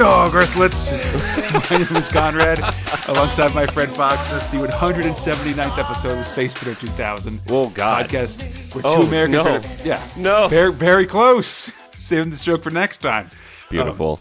Borag Thungg, Earthlets. my name is Conrad, alongside my friend Fox. This is the 179th episode of Space Spinner 2000 Oh, God. podcast. Where two Oh, Americans no. try yeah, No. very very close. Saving this joke for next time. Beautiful.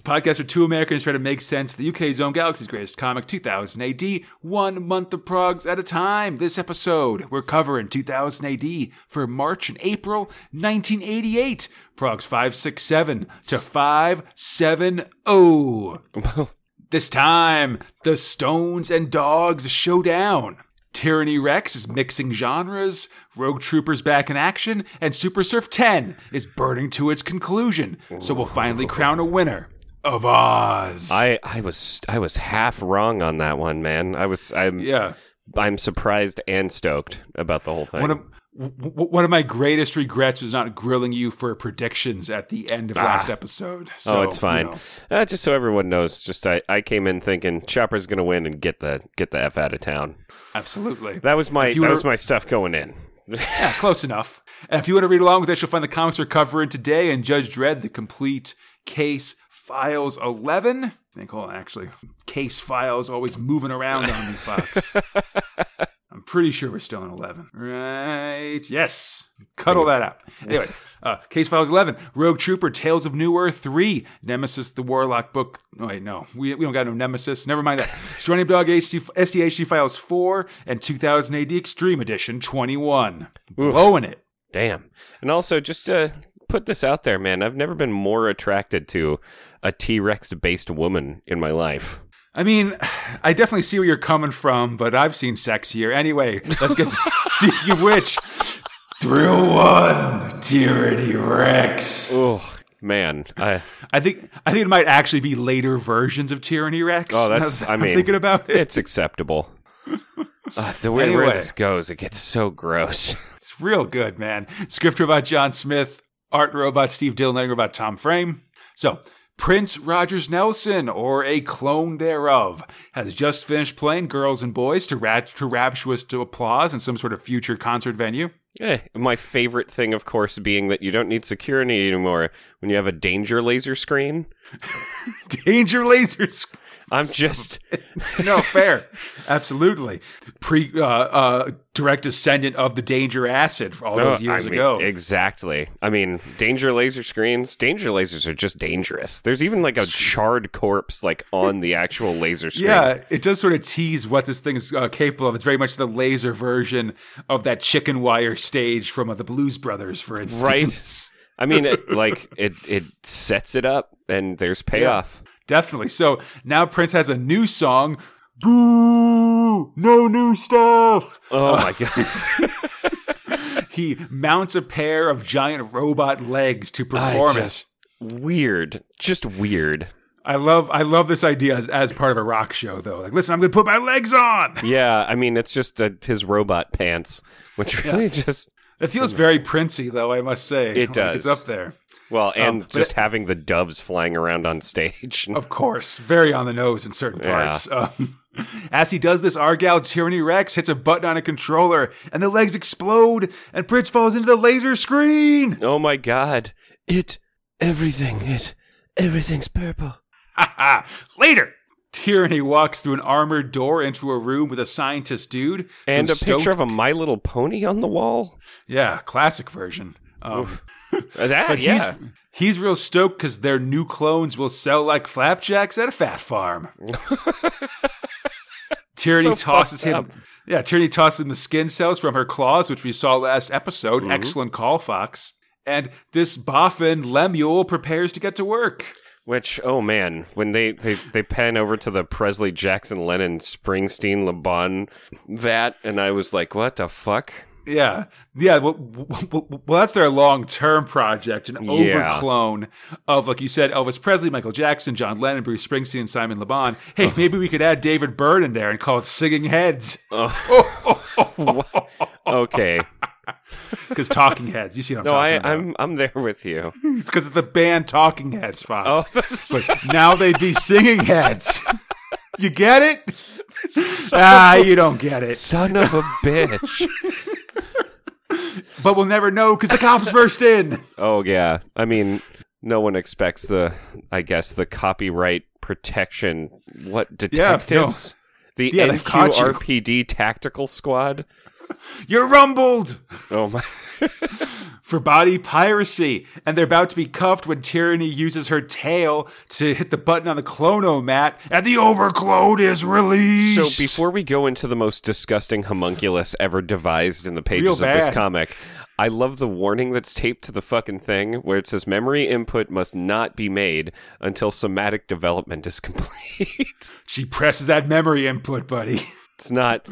It's a podcast where two Americans try to make sense of the UK's own galaxy's greatest comic, 2000 AD, one month of progs at a time. This episode, we're covering 2000 AD for March and April 1988. Progs 567 to 570. This time, the Stones and Dogs showdown. Tyranny Rex is mixing genres, Rogue Troopers back in action, and Super Surf 10 is burning to its conclusion. So we'll finally crown a winner of Oz. I, I was I was half wrong on that one, man. I was I'm yeah. I'm surprised and stoked about the whole thing. One of one of my greatest regrets was not grilling you for predictions at the end of last episode. So, oh, it's fine. you know. Uh, just so everyone knows, just I, I came in thinking Chopper's gonna win and get the get the f out of town. absolutely. That was my that was my stuff going in. Yeah, close enough. And if you want to read along with us, you'll find the comics we're covering today and Judge Dredd, the complete case files 11. I think, hold on, actually. Case files always moving around on me, Fox. I'm pretty sure we're still in 11. Right. Yes. Cut all that out. Anyway, uh, Case Files 11, Rogue Trooper, Tales of New Earth 3, Nemesis the Warlock book. Oh, wait, no. We, we don't got no Nemesis. Never mind that. Strontium Dog HD, SDHD Files 4 and 2000 AD Extreme Edition 21. Blowing it. Damn. And also, just to put this out there, man, I've never been more attracted to a T Rex based woman in my life. I mean, I definitely see where you're coming from, but I've seen sexier. Anyway, let's get. speaking of which, Thrill One, Tyranny Rex. Oh man, I I think I think it might actually be later versions of Tyranny Rex. Oh, that's- I I'm mean, thinking about it. it's acceptable. Uh, the way where this goes, it gets so gross. It's real good, man. Script robot John Smith, art robot Steve Dillon, lettering robot Tom Frame. So, Prince Rogers Nelson, or a clone thereof, has just finished playing Girls and Boys to, rat- to rapturous to applause in some sort of future concert venue. Eh, my favorite thing, of course, being that you don't need security anymore when you have a danger laser screen. Danger lasers. I'm just No, fair. Absolutely. Pre uh, uh, direct descendant of the Danger Acid all those Oh, years I mean, ago. Exactly. I mean, danger laser screens. Danger lasers are just dangerous. There's even like a charred corpse like on the actual laser screen. Yeah, it does sort of tease what this thing is uh, capable of. It's very much the laser version of that chicken wire stage from uh, the Blues Brothers, for instance. Right. I mean, it, like it it sets it up, and there's payoff. Definitely. So now Prince has a new song. Boo! No new stuff. Oh my god! He mounts a pair of giant robot legs to I perform it. just weird, just weird. I love I love this idea as, as part of a rock show though. Like, listen, I'm gonna put my legs on. Yeah, I mean, it's just uh, his robot pants, which really just It feels very Princey though, I must say. It Like, does. it's up there. Well, and but just it- having the doves flying around on stage. Of course, very on the nose in certain Yeah. parts. Um, as he does this, Argal Tyranny Rex hits a button on a controller, and the legs explode, and Prince falls into the laser screen. oh my god! It everything it everything's purple. Later, Tyranny walks through an armored door into a room with a scientist dude And a who's picture of a My Little Pony on the wall. yeah, classic version. Um, That but yeah. he's he's real stoked because their new clones will sell like flapjacks at a fat farm. Tyranny So tosses him. up. Yeah, Tyranny tosses him the skin cells from her claws, which we saw last episode. Mm-hmm. Excellent call, Fox. And this boffin Lemuel prepares to get to work. Which oh man, when they they they pan over to the Presley Jackson Lennon Springsteen LeBon vat, and I was like, what the fuck? Yeah, yeah. Well, well, that's their long-term project, an Yeah. overclone of, like you said, Elvis Presley, Michael Jackson, John Lennon, Bruce Springsteen, and Simon Le Bon. Hey, maybe we could add David Byrne in there and call it Singing Heads Okay, because Talking Heads. You see what I'm no, talking I about? I'm I'm there with you. because of the band Talking Heads, Fox. Oh, But now they'd be Singing Heads. you get it? ah, you don't get it. son of a bitch. But we'll never know because the cops burst in. Oh yeah, I mean, no one expects the, I guess, the copyright protection. What Yeah, no. detectives? The Yeah, they've caught you. NQRPD tactical squad. You're rumbled Oh my! for body piracy, and they're about to be cuffed when Tyranny uses her tail to hit the button on the clonomat, and the overclone is released. So before we go into the most disgusting homunculus ever devised in the pages of this comic, I love the warning that's taped to the fucking thing where it says memory input must not be made until somatic development is complete. she presses that memory input, buddy. It's not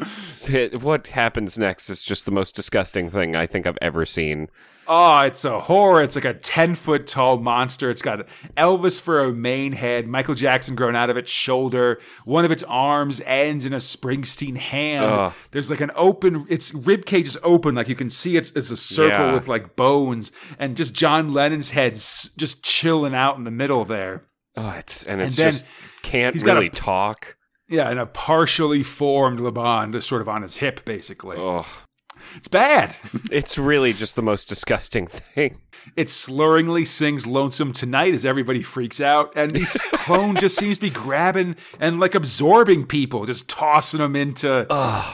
what happens next is just the most disgusting thing I think I've ever seen. Oh, it's a horror. It's like a 10 foot tall monster. It's got Elvis for a main head, Michael Jackson grown out of its shoulder. One of its arms ends in a Springsteen hand. Ugh. There's like an open, its rib cage is open. Like you can see it's, it's a circle Yeah. with like bones and just John Lennon's head just chilling out in the middle there. Oh, it's and it's then just can't he's a- really talk. Yeah, and a partially formed LeBon just sort of on his hip, basically. Oh, It's bad. it's really just the most disgusting thing. It slurringly sings Lonesome Tonight as everybody freaks out. And this clone just seems to be grabbing and like absorbing people, just tossing them into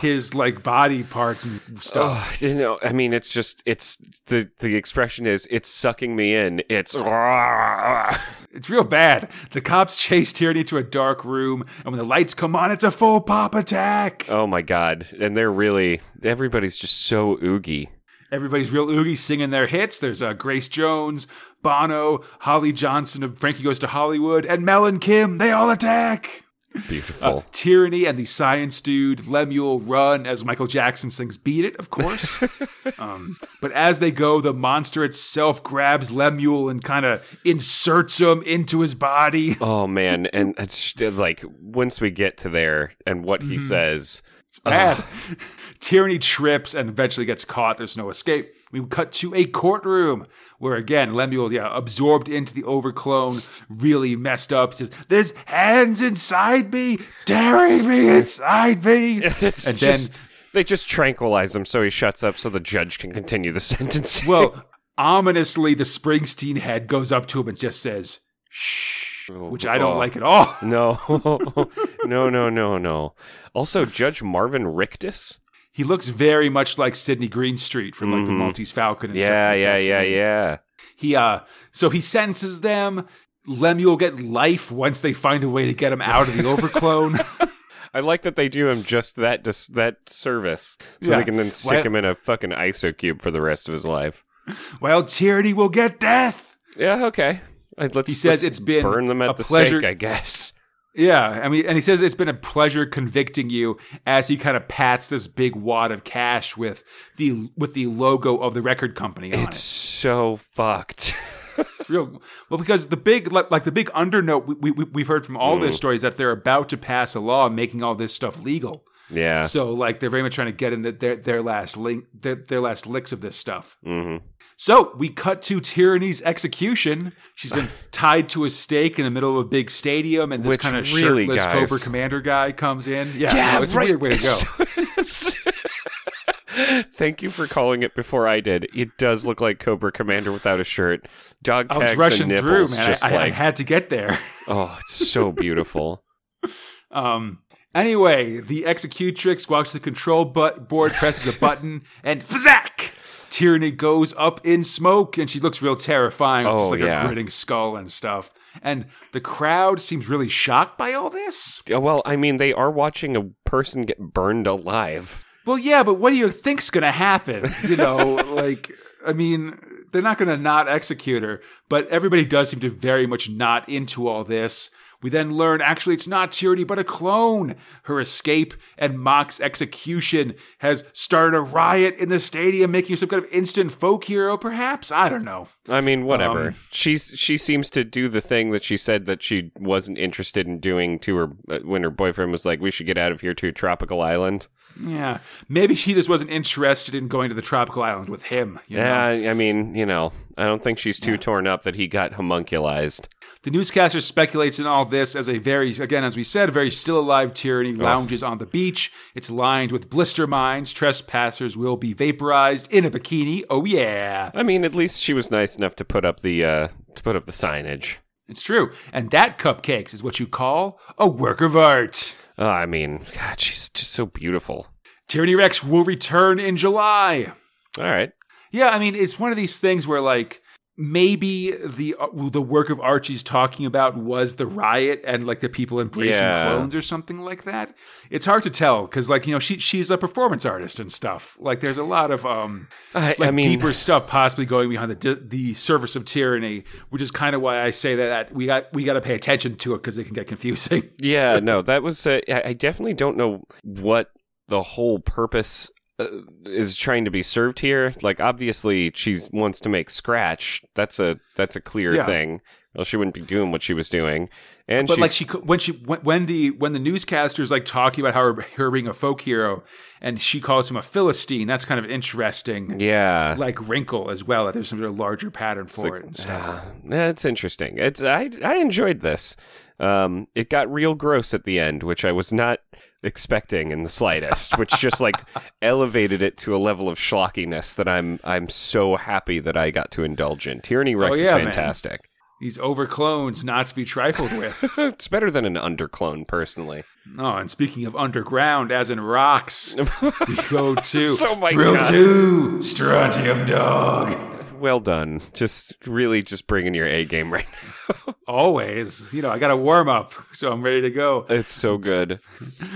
his like body parts and stuff. Oh, you know, I mean, it's just it's the the expression is it's sucking me in. It's It's real bad. The cops chase Tyranny to a dark room, and when the lights come on, it's a full pop attack. oh my god, and they're really everybody's just so oogie. Everybody's real oogie singing their hits. There's uh, Grace Jones, Bono, Holly Johnson of Frankie Goes to Hollywood, and Mel and Kim. They all attack. Beautiful. Uh, Tyranny and the Science Dude, Lemuel run as Michael Jackson sings Beat It, of course. um, but as they go, the monster itself grabs Lemuel and kind of inserts him into his body. oh man, and it's like once we get to there and what he says, It's bad. Tyranny trips and eventually gets caught. There's no escape. We cut to a courtroom where again Lemuel, yeah, absorbed into the overclone, really messed up. Says, "There's hands inside me, tearing me inside me." it's and then they just tranquilize him so he shuts up so the judge can continue the sentence. Well, ominously, the Springsteen head goes up to him and just says, shh, oh, which I don't Oh. like at all. no, no, no, no, no. Also, Judge Marvin Rictus. He looks very much like Sidney Greenstreet from like the Maltese Falcon and Yeah, stuff like yeah, yeah, me. yeah. He, uh, so he sentences them. Lemuel get life once they find a way to get him out of the overclone. I like that they do him just that dis- that service, so Yeah. they can then stick Well- him in a fucking iso cube for the rest of his life. well, tyranny will get death. Yeah, okay. Let's, He says let's it's been burn them at the pleasure- stake, I guess. Yeah, I mean, and he says it's been a pleasure convicting you as he kind of pats this big wad of cash with the with the logo of the record company on It's it. so fucked. It's real well because the big like, like the big undernote we, we we've heard from all Mm. this story is that they're about to pass a law making all this stuff legal. Yeah. So like they're very much trying to get in the, their their last link their, their last licks of this stuff. hmm So we cut to Tyranny's execution. She's been tied to a stake in the middle of a big stadium, and this Which kind of really, shirtless guys- Cobra Commander guy comes in. Yeah, no, it's a weird way to go. Thank you for calling it before I did. It does look like Cobra Commander without a shirt. Dog I was tags rushing and through, nipples, man. just I, I like had to get there. oh, it's so beautiful. Um. Anyway, the executrix walks to the control but board, presses a button, and fzack! Tyranny goes up in smoke, and she looks real terrifying, Oh, just like yeah. a grinning skull and stuff. And the crowd seems really shocked by all this. Well, I mean, they are watching a person get burned alive. Well, yeah, but what do you think's going to happen? You know, like, I mean, they're not going to not execute her, but everybody does seem to very much not into all this. We then learn actually it's not Tyranny, but a clone. Her escape and Mock's execution has started a riot in the stadium, making her some kind of instant folk hero, perhaps? I don't know. I mean, whatever. Um, She's she seems to do the thing that she said that she wasn't interested in doing to her uh, when her boyfriend was like, "We should get out of here to a tropical island." Yeah. Maybe she just wasn't interested in going to the tropical island with him. You know? Yeah, I mean, you know, I don't think she's too torn up that he got homunculized. The newscaster speculates in all this as a very, again, as we said, a very still alive tyranny lounges on the beach. It's lined with blister mines. Trespassers will be vaporized in a bikini. Oh, yeah. I mean, at least she was nice enough to put up the uh, to put up the signage. It's true. And that cupcakes is what you call a work of art. Oh, I mean, God, she's just so beautiful. Tyranny Rex will return in July. All right. Yeah, I mean, it's one of these things where like maybe the uh, the work of Archie's talking about was the riot and like the people embracing Yeah. clones or something like that. It's hard to tell because like you know she she's a performance artist and stuff. Like there's a lot of um I, like I mean, deeper stuff possibly going behind the the surface of tyranny, which is kind of why I say that, that we got we got to pay attention to it because it can get confusing. yeah, no, that was. Uh, I I definitely don't know what the whole purpose uh, is trying to be served here. Like, obviously, she wants to make scratch. That's a that's a clear Yeah. thing. Well, she wouldn't be doing what she was doing, and But like she when she when, the when the newscaster's like talking about how her, her being a folk hero and she calls him a philistine, that's kind of interesting. yeah. Like wrinkle as well. That there's some sort of larger pattern for it. And stuff. Uh, that's interesting. It's I I enjoyed this. Um, it got real gross at the end, which I was not expecting in the slightest. which just like elevated it to a level of schlockiness that I'm I'm so happy that I got to indulge in. Tyranny oh, Rex Oh, is yeah, man. fantastic. These over clones not to be trifled with. it's better than an underclone, personally. oh, and speaking of underground, as in rocks, we go to Oh my Drill God. Two, Strontium Dog. Well done. Just really just bringing your A game right now. Always, you know, I got a warm up, so I'm ready to go. It's so good.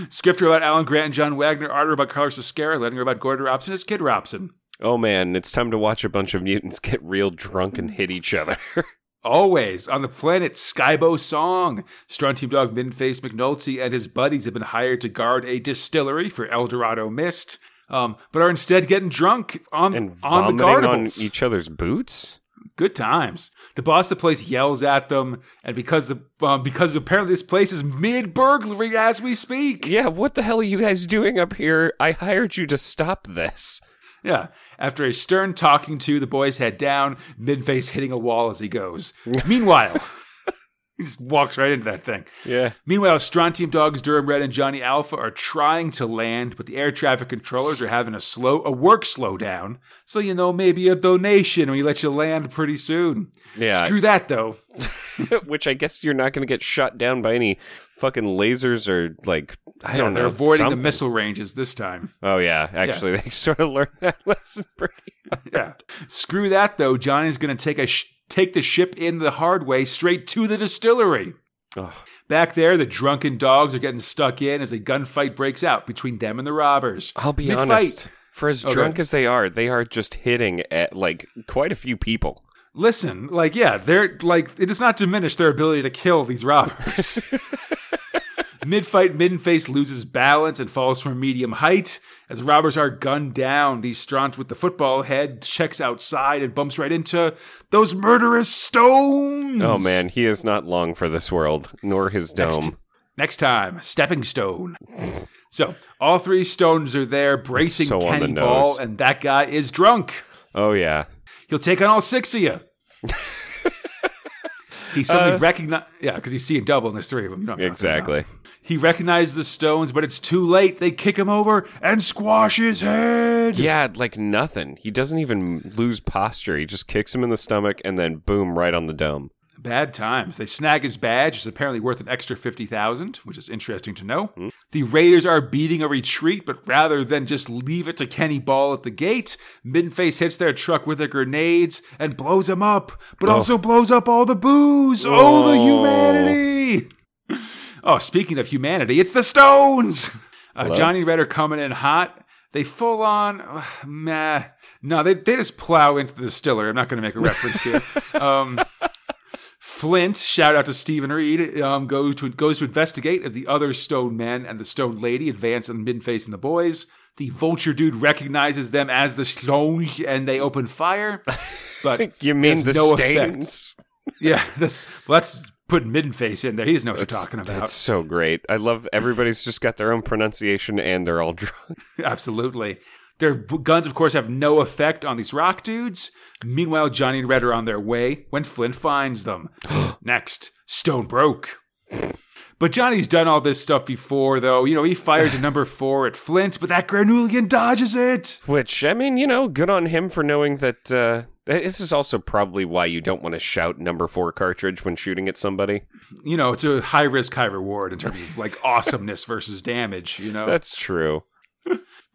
Script about Alan Grant and John Wagner, art about Carlos Ezquerra, letting about Gordon Robson as Kid Robson. Oh man, it's time to watch a bunch of mutants get real drunk and hit each other. Always on the planet Skybo Song. Strontium Dog Midface McNulty and his buddies have been hired to guard a distillery for El Dorado Mist, um, but are instead getting drunk on, and on the vomiting on each other's boots. Good times. The boss of the place yells at them, and because the um, because apparently this place is mid burglary as we speak. Yeah, what the hell are you guys doing up here? I hired you to stop this. Yeah. After a stern talking to, the boys head down, Midface hitting a wall as he goes. Meanwhile, he just walks right into that thing. Yeah. Meanwhile, Strontium Dogs, Durham Red, and Johnny Alpha are trying to land, but the air traffic controllers are having a slow, a work slowdown. So you know, maybe a donation when you let you land pretty soon. Yeah. Screw that though. Which I guess you're not going to get shot down by any fucking lasers or like I don't know. They're avoiding something. the missile ranges this time. Oh yeah, actually they sort of learned that lesson pretty. Yeah. Screw that though. Johnny's going to take a sh- take the ship in the hard way straight to the distillery. Oh, Back there, the drunken dogs are getting stuck in as a gunfight breaks out between them and the robbers. I'll be Mid-fight. honest. For as oh, Okay. drunk as they are, they are just hitting at like quite a few people. Listen, like, yeah, they're like, it does not diminish their ability to kill these robbers. Mid fight, Middenface loses balance and falls from medium height. As the robbers are gunned down, the Straunt with the football head checks outside and bumps right into those murderous stones. Oh man, he is not long for this world, nor his dome. Next time, Stepping Stone. so, all three stones are there bracing So Kenny Ball, and that guy is drunk. Oh yeah. He'll take on all six of you. he suddenly Uh, recognize, yeah, because he's seeing double, and there's three of them. You know what I'm talking Exactly. He recognizes the stones, but it's too late. They kick him over and squash his head. Yeah, like nothing. He doesn't even lose posture. He just kicks him in the stomach and then boom, right on the dome. Bad times. They snag his badge, is apparently worth an extra 50000 which is interesting to know. Hmm. The Raiders are beating a retreat, but rather than just leave it to Kenny Ball at the gate, Middenface hits their truck with their grenades and blows them up, but also blows up all the booze. Oh, the Oh. humanity! Oh, speaking of humanity, it's the Stones! Uh? Johnny Red are coming in hot. They full on, uh, meh. No, they, they just plow into the distillery. I'm not going to make a reference here. Um, Flint, shout out to Stephen Reed, um, goes to goes to investigate as the other Stone Men and the Stone Lady advance on Midface and the boys. The Vulture dude recognizes them as the Stones and they open fire. But You mean the no stains? effect. Yeah, that's well, that's putting Midface in there. He doesn't know what you're talking about. It's so great. I love everybody's just got their own pronunciation and they're all drunk. Absolutely. Their guns, of course, have no effect on these rock dudes. Meanwhile, Johnny and Red are on their way when Flint finds them. Next, Stone broke. But Johnny's done all this stuff before, though. You know, he fires a number four at Flint, but that Granulian dodges it. Which I mean, you know, good on him for knowing that uh, This is also probably why you don't want to shout number four cartridge when shooting at somebody. You know, it's a high risk, high reward in terms of like awesomeness versus damage. You know, That's true.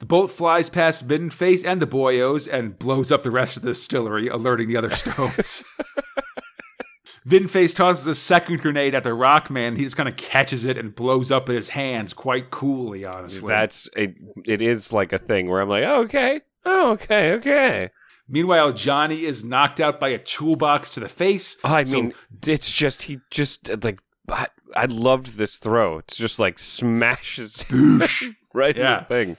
The bolt flies past Midden Face and the boyos and blows up the rest of the distillery, alerting the other stones. Midden Face tosses a second grenade at the Rockman. He just kind of catches it and blows up in his hands quite coolly, honestly. That's it. It is like a thing where I'm like, oh, okay, oh, okay, okay. Meanwhile, Johnny is knocked out by a toolbox to the face. Oh, I So- mean, it's just he just like I, I loved this throw. It's just like smashes right Yeah. in the thing.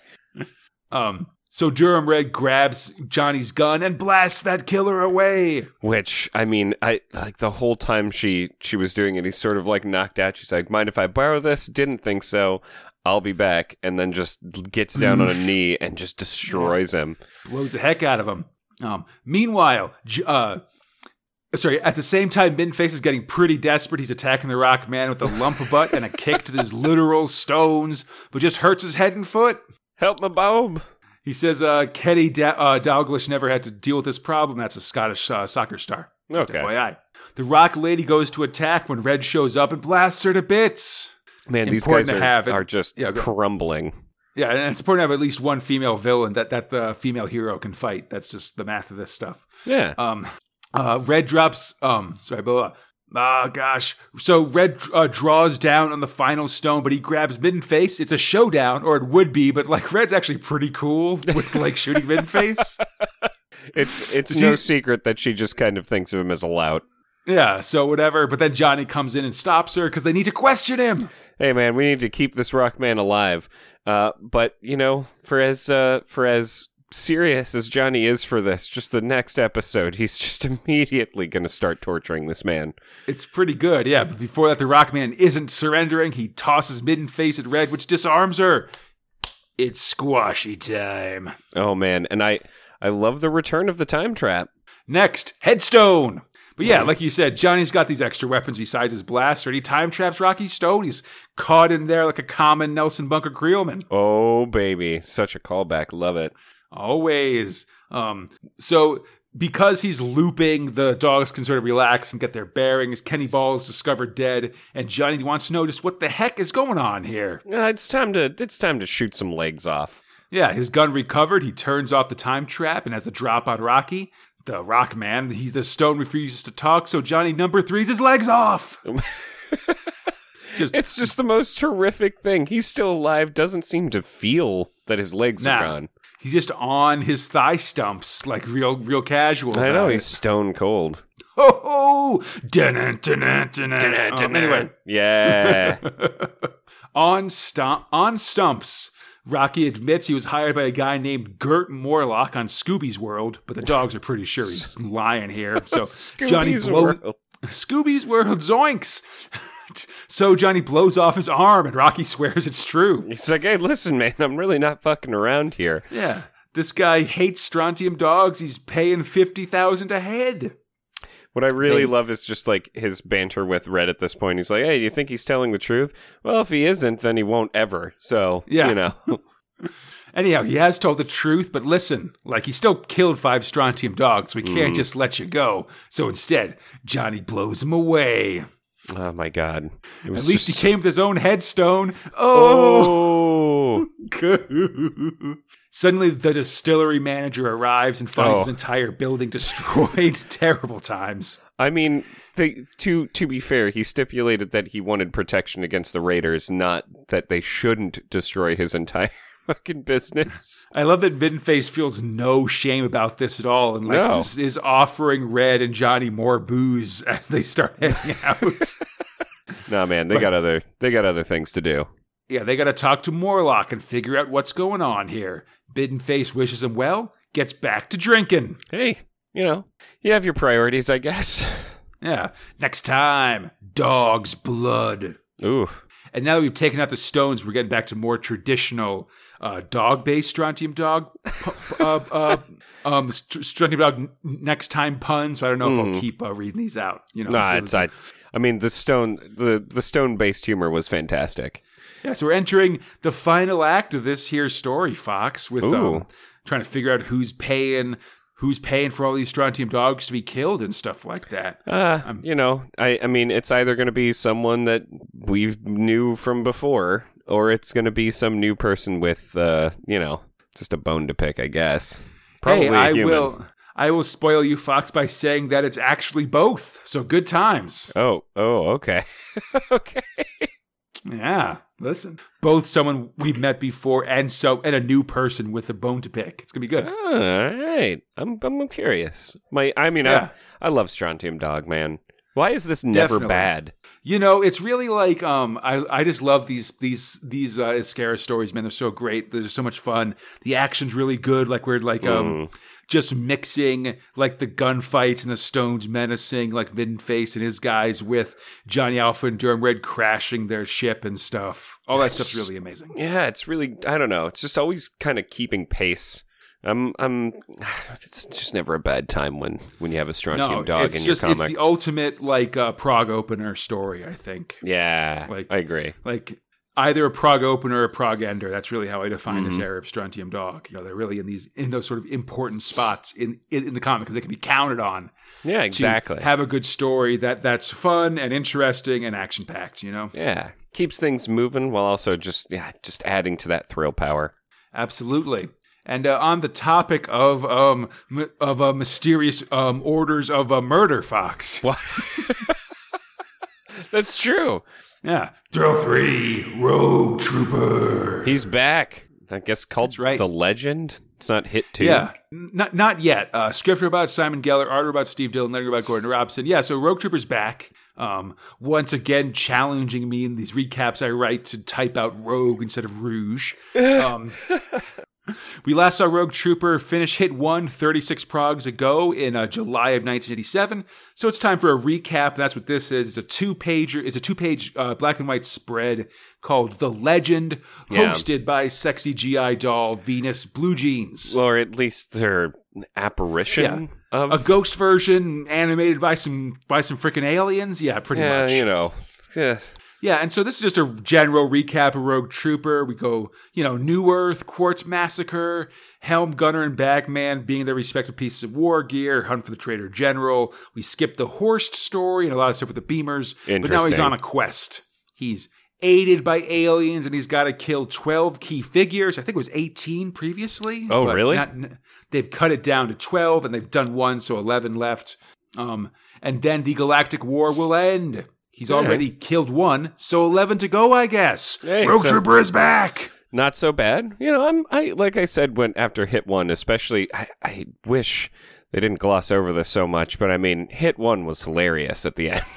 Um, so Durham Red grabs Johnny's gun and blasts that killer away. Which I mean, I like the whole time she she was doing it. He's sort of like knocked out. She's like, "Mind if I borrow this?" Didn't think so. I'll be back, and then just gets down on a knee and just destroys him. blows the heck out of him. Um, meanwhile, uh, sorry, at the same time, Midface is getting pretty desperate. He's attacking the Rock Man with a lump of butt and a kick to his literal stones, but just hurts his head and foot. Help my Bob. He says uh, Kenny da- uh, Dalglish never had to deal with this problem. That's a Scottish uh, soccer star. Just Okay. FYI. The Rock Lady goes to attack when Red shows up and blasts her to bits. Man, these guys are, have it. are just Yeah, crumbling. Yeah, and it's important to have at least one female villain that that the female hero can fight. That's just the math of this stuff. Yeah. Um, uh, Red drops. Um, sorry, blah. blah. Ah, gosh. So Red uh, draws down on the final stone, but he grabs Midden Face. It's a showdown, or it would be, but like Red's actually pretty cool with like shooting Midden Face. It's it's no secret that she just kind of thinks of him as a lout. Yeah, so whatever. But then Johnny comes in and stops her because they need to question him. Hey man, we need to keep this rock man alive. Uh, but you know, for as uh, for as serious as Johnny is for this, just the next episode, he's just immediately going to start torturing this man. It's pretty good, yeah. But before that, the Rockman isn't surrendering. He tosses Midden Face at Red, which disarms her. It's squashy time. Oh man, and I I love the return of the time trap. Next, Headstone. But yeah, mm-hmm. like you said, Johnny's got these extra weapons besides his blaster. And he time traps Rocky Stone. He's caught in there like a common Nelson Bunker Kreelman. Oh baby, such a callback. Love it. Always. Um, so because he's looping, the dogs can sort of relax and get their bearings. Kenny Ball is discovered dead, and Johnny wants to know just what the heck is going on here. Uh, it's time to it's time to shoot some legs off. Yeah, his gun recovered. He turns off the time trap and has the drop on Rocky. The Rock Man, he, the stone refuses to talk, so Johnny number three's his legs off. just It's just the most horrific thing. He's still alive, doesn't seem to feel that his legs Nah. are gone. He's just on his thigh stumps, like real, real casual. I know about he's stone cold. ho ho. Dun-dun, dun-dun, dun-dun. Um, anyway, yeah. on stump on stumps. Rocky admits he was hired by a guy named Gert Morlock on Scooby's World, but the dogs are pretty sure he's lying here. So Johnny Scooby's blow- World. Scooby's World zoinks. So Johnny blows off his arm, and Rocky swears it's true. He's like, hey, listen, man, I'm really not fucking around here. Yeah, this guy hates strontium dogs. He's paying fifty thousand a head. What I really love is just like his banter with Red at this point. He's like, hey, do you think he's telling the truth? Well, if he isn't, then he won't ever. So, Yeah. you know. Anyhow, he has told the truth, but listen, like he still killed five strontium dogs. We can't Mm. just let you go. So instead, Johnny blows him away. Oh, my God. At least just- he came with his own headstone. Oh. Oh. Suddenly, the distillery manager arrives and finds Oh. his entire building destroyed. Terrible times. I mean, they, to to be fair, he stipulated that he wanted protection against the raiders, not that they shouldn't destroy his entire fucking business. I love that Middenface feels no shame about this at all, and like No. just is offering Red and Johnny more booze as they start heading out. nah, man, they got other they got other things to do. yeah, they got to talk to Morlock and figure out what's going on here. Middenface wishes him well, gets back to drinking. Hey, you know, you have your priorities, I guess. Yeah, next time, dog's blood. Ooh, And now that we've taken out the stones, we're getting back to more traditional uh, dog-based strontium dog, uh, uh, um, st- strontium dog next time puns. So I don't know if I'll keep uh, reading these out. You know, nah, so it's I. I mean, the stone the the stone based humor was fantastic. yeah. So we're entering the final act of this here story, Fox, with um, trying to figure out who's paying who's paying for all these strontium dogs to be killed and stuff like that. Uh, you know, I, I mean, it's either going to be someone that we've knew from before, or it's going to be some new person with, uh, you know, just a bone to pick, I guess. Probably hey, a I human. will. I will spoil you, Fox, by saying that it's actually both. So good times. Oh, oh, okay, okay. Yeah, listen, both someone we've met before and so and a new person with a bone to pick. It's gonna be good. All right, I'm I'm curious. My, I mean, Yeah. I I love Strontium Dog, man. Why is this never Definitely. bad? You know, it's really like um, I I just love these these these uh, Ezquerra stories, man. They're so great. They're so much fun. The action's really good. Like we're like um, just mixing like the gunfights and the stones menacing like Face and his guys with Johnny Alpha and Durham Red crashing their ship and stuff. All that stuff's really amazing. Yeah, it's really I don't know. It's just always kind of keeping pace. I'm I'm it's just never a bad time when when you have a Strontium No, Dog it's in just your it's the ultimate like uh, prog opener story. I think yeah, like- I agree. like either a prog opener or a prog ender. That's really how I define Mm-hmm. this era of Strontium Dog. You know, they're really in these in those sort of important spots in in, in the comic because they can be counted on. Yeah, exactly. Have a good story that that's fun and interesting and action packed. You know, yeah, keeps things moving while also just yeah, just adding to that thrill power. absolutely. And uh, on the topic of um m- of uh, mysterious um orders of a murder, Fox. What? That's true. Yeah, thrill three, Rogue Trooper. He's back. I guess called That's right. the Legend. It's not hit two. Yeah, not not yet. Uh, script about Simon Geller, art about Steve Dillon, letter about Gordon Robson. Yeah, so Rogue Trooper's back. Um, once again, challenging me in these recaps I write to type out Rogue instead of Rouge. Um, we last saw Rogue Trooper finish hit one 36 progs ago in uh, July of 1987. So it's time for a recap. And that's what this is. It's a two page It's a two page uh, black and white spread called The Legend, Yeah. hosted by sexy GI doll Venus Bluegenes. or at least their apparition of a ghost version animated by some by some freaking aliens. Yeah, pretty yeah, much. you know. Yeah. Yeah, and so this is just a general recap of Rogue Trooper. We go, you know, New Earth, Quartz Massacre, Helm, Gunner, and Bagman being their respective pieces of war gear, Hunt for the Traitor General. We skip the Horst story and a lot of stuff with the Beamers, but now he's on a quest. He's aided by aliens and he's got to kill 12 key figures. I think it was 18 previously. Oh, really? not- they've cut it down to 12 and they've done one, so 11 left. Um, and then the Galactic War will end. He's right. already killed one, so 11 to go, I guess. Hey, Rogue so- Trooper is back. not so bad. You know, I'm I like I said when after hit one, especially I, I wish they didn't gloss over this so much, but I mean hit one was hilarious at the end.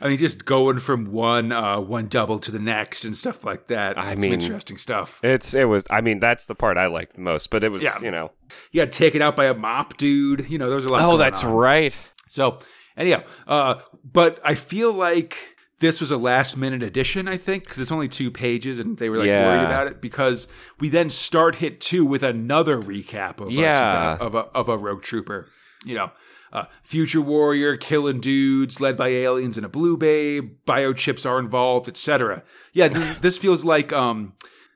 I mean, just going from one uh, one double to the next and stuff like that. I mean- interesting stuff. It's it was I mean that's the part I liked the most, but it was Yeah. you know He got taken out by a mop dude. You know, there was a lot. Oh, that's on. right. So, anyhow, uh, but I feel like this was a last minute addition, I think, because it's only two pages and they were like Yeah. worried about it because we then start hit two with another recap of, Yeah. a, of, a, of a rogue trooper. You know, uh, future warrior killing dudes led by aliens and a blue babe, biochips are involved, etc. Yeah, th- this feels like um,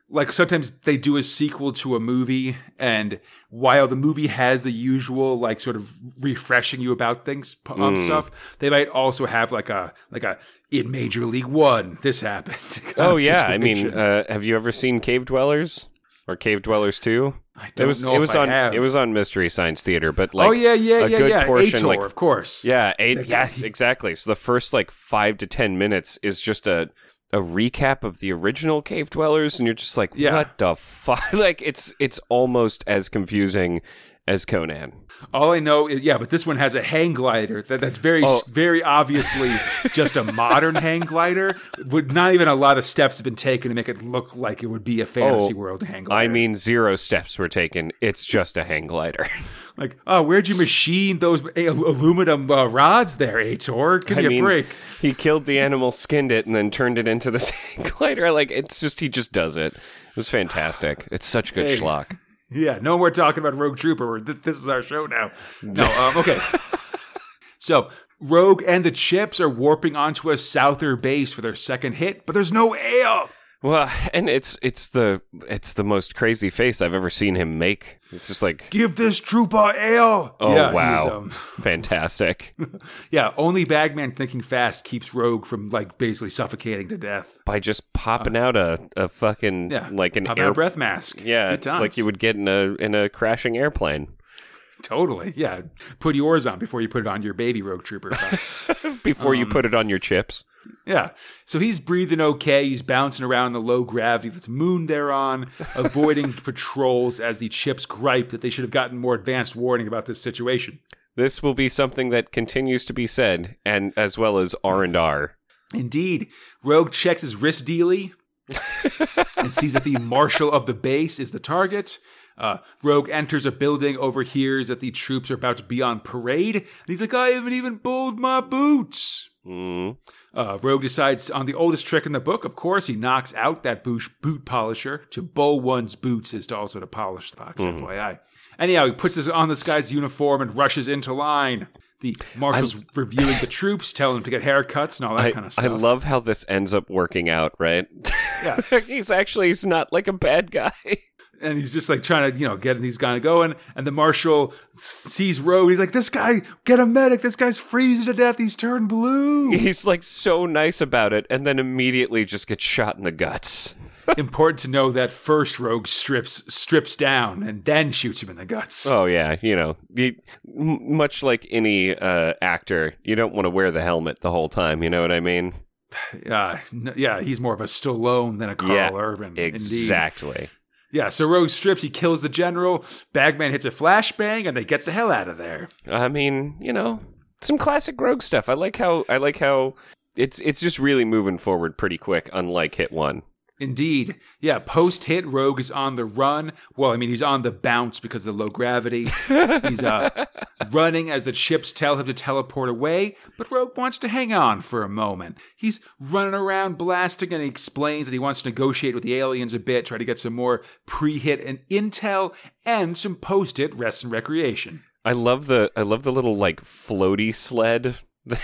like sometimes they do a sequel to a movie and while the movie has the usual like sort of refreshing you about things um, stuff they might also have like a like a in major league one this happened Oh yeah, I mean, uh, have you ever seen Cave Dwellers or Cave Dwellers Two? I It don't was know it was on have. it was on Mystery Science Theater, but like oh yeah yeah a yeah good yeah portion, Ator, like- of course Yeah, eight, yes, exactly. So the first like five to ten minutes is just a a recap of the original cave dwellers, and you're just like, Yeah. what the fuck? like it's it's almost as confusing as Conan. all i know is yeah but this one has a hang glider that, that's very Oh. very obviously just a modern hang glider would not even a lot of steps have been taken to make it look like it would be a fantasy Oh, world hang glider I mean, zero steps were taken. It's just a hang glider. Like, oh, where'd you machine those aluminum uh, rods there, Ator? Give me I a mean, break. he killed the animal, skinned it, and then turned it into this hang glider. Like it's just he just does it. It was fantastic. It's such good Hey. schlock. Yeah, no more talking about Rogue Trooper. Th- This is our show now. No, um, okay. so, Rogue and the Chips are warping onto a Souther base for their second hit, but there's no ale. Well, and it's it's the it's the most crazy face I've ever seen him make. It's just like, Give this trooper ale. oh Yeah, wow, um, fantastic. yeah, only Bagman thinking fast keeps Rogue from like basically suffocating to death. By just popping out a, a fucking Uh, Yeah, like an air breath mask. yeah, like you would get in a in a crashing airplane Totally. Yeah. Put yours on before you put it on your baby Rogue Trooper. Before Um, you put it on your chips. yeah. So he's breathing okay. He's bouncing around in the low gravity with the moon they're on, avoiding patrols as the chips gripe that they should have gotten more advanced warning about this situation. This will be something that continues to be said, and as well as R and R. Indeed. Rogue checks his wrist dealy and sees that the marshal of the base is the target. Uh, Rogue enters a building, overhears that the troops are about to be on parade, and he's like, I haven't even bowled my boots. Mm. Uh, Rogue decides on the oldest trick in the book, of course, he knocks out that boot, boot polisher. To bow one's boots is to also to polish the fox, FYI. Anyhow, he puts this on this guy's uniform and rushes into line. The marshal's reviewing the troops, telling him to get haircuts and all that I, kind of stuff. I love how this ends up working out, right? Yeah. he's actually he's not like a bad guy. and he's just like trying to, you know, get these guys going. And the marshal sees Rogue. He's like, "This guy, get a medic! This guy's freezing to death. He's turned blue." He's like so nice about it, and then immediately just gets shot in the guts. Important to know that first Rogue strips strips down and then shoots him in the guts. Oh yeah, you know, you, much like any uh, actor, you don't want to wear the helmet the whole time. You know what I mean? Uh, yeah, he's more of a Stallone than a Carl Yeah, Urban. Indeed. Yeah, so Rogue strips. He kills the general. Bagman hits a flashbang, and they get the hell out of there. I mean, you know, some classic Rogue stuff. I like how I like how it's it's just really moving forward pretty quick, unlike Hit One. Indeed. Yeah, post hit, Rogue is on the run. Well, I mean, he's on the bounce because of the low gravity. he's uh, running as the chips tell him to teleport away, but Rogue wants to hang on for a moment. He's running around blasting and he explains that he wants to negotiate with the aliens a bit, try to get some more pre hit and intel and some post hit rest and recreation. I love the I love the little like floaty sled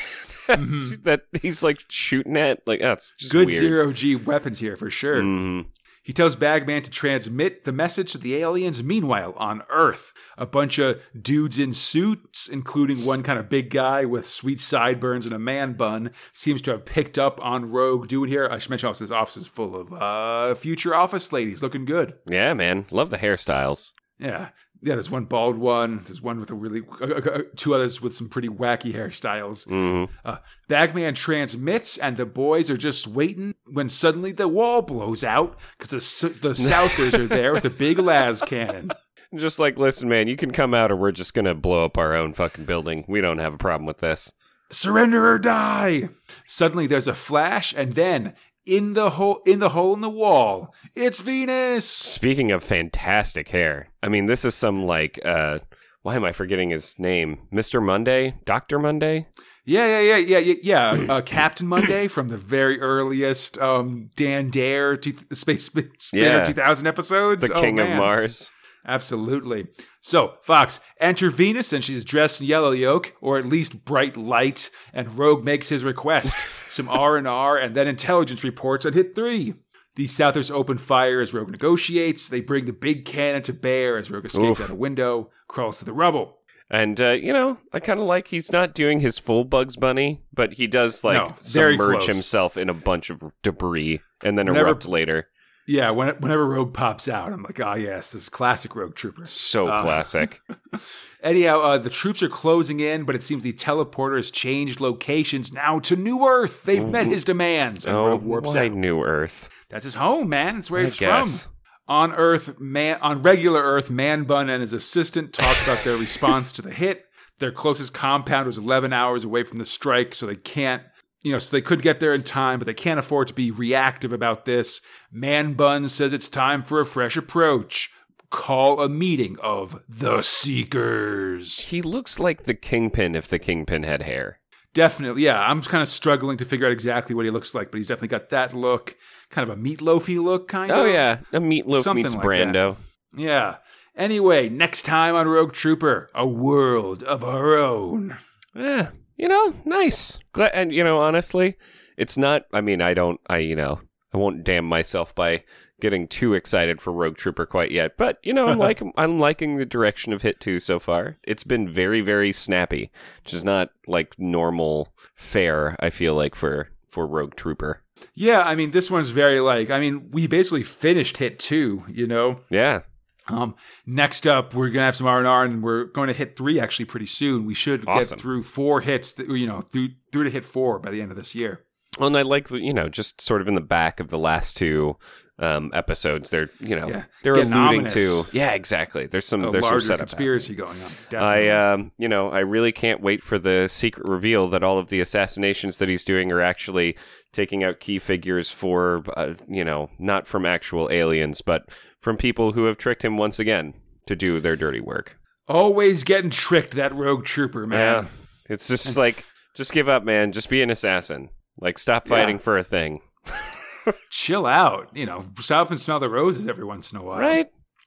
that he's like shooting at. Like that's just Good weird. zero G weapons here for sure. Mhm. He tells Bagman to transmit the message to the aliens. Meanwhile, on Earth, a bunch of dudes in suits, including one kind of big guy with sweet sideburns and a man bun, seems to have picked up on Rogue dude here. I should mention also this office is full of uh, future office ladies looking good. Yeah, man, love the hairstyles. Yeah. Yeah, there's one bald one. There's one with a really, uh, two others with some pretty wacky hairstyles. Mhm. Uh, Bagman transmits, and the boys are just waiting when suddenly the wall blows out because the, the Southers are there with a big las cannon. Just like, listen, man, you can come out, or we're just gonna blow up our own fucking building. We don't have a problem with this. Surrender or die! Suddenly there's a flash, and then in the hole in the hole in the wall, it's Venus. Speaking of fantastic hair, I mean, this is some like, uh, why am I forgetting his name? Mister Monday, Doctor Monday. Yeah, yeah, yeah, yeah, yeah. yeah. Uh, Captain Monday from the very earliest um, Dan Dare two, Space Spinner Yeah. 2000 episodes. the Oh, king of. Mars. Absolutely. So, Fox, enter Venus, and she's dressed in yellow yoke, or at least bright light, and Rogue makes his request. Some R and R, and then intelligence reports on hit three. The Southers open fire as Rogue negotiates. They bring the big cannon to bear as Rogue escapes Oof. out a window, crawls to the rubble. And uh, you know, I kind of like he's not doing his full Bugs Bunny, but he does like No, submerge close. himself in a bunch of debris and then Never- erupt later. Yeah, when, whenever Rogue pops out, I'm like, ah, yes, this is classic Rogue Trooper. So Uh, classic. Anyhow, uh, the troops are closing in, but it seems the teleporter has changed locations now to New Earth. They've met his demands, and oh, Rogue warps why out. New Earth? That's his home, man. That's where I he's guess. from. On Earth, man, on regular Earth, Man Bun and his assistant talk about their response to the hit. Their closest compound was 11 hours away from the strike, so they can't, you know, so they could get there in time, but they can't afford to be reactive about this. Man Bun says it's time for a fresh approach. Call a meeting of the Seekers. He looks like the Kingpin if the Kingpin had hair. Definitely, yeah. I'm kind of struggling to figure out exactly what he looks like, but he's definitely got that look, kind of a meatloafy look, kind oh, of. Oh yeah, a meatloaf Something meets like that. Brando. Yeah. Anyway, next time on Rogue Trooper, a world of our own. Yeah, you know, nice. Glad, and you know, honestly, it's not. I mean, I don't. I you know, I won't damn myself by getting too excited for Rogue Trooper quite yet. But you know, I'm like I'm liking the direction of Hit Two so far. It's been very very snappy, which is not like normal fare. I feel like for for Rogue Trooper. Yeah, I mean, this one's very like. I mean, we basically finished hit two. You know. Yeah. Um. Next up, we're gonna have some R and R, and we're going to hit three actually pretty soon. We should Awesome. get through four hits. That, you know, through through to hit four by the end of this year. Well, and I like you know just sort of in the back of the last two um, episodes. They're you know Yeah. they're Getting alluding ominous. to yeah exactly. There's some A there's some larger setup. conspiracy going on. I um you know I really can't wait for the secret reveal that all of the assassinations that he's doing are actually taking out key figures for uh, you know not from actual aliens but from people who have tricked him once again to do their dirty work. Always getting tricked, that rogue trooper man. Yeah, it's just like just give up, man. Just be an assassin. Like stop Yeah. fighting for a thing, Chill out. You know, stop and smell the roses every once in a while. right?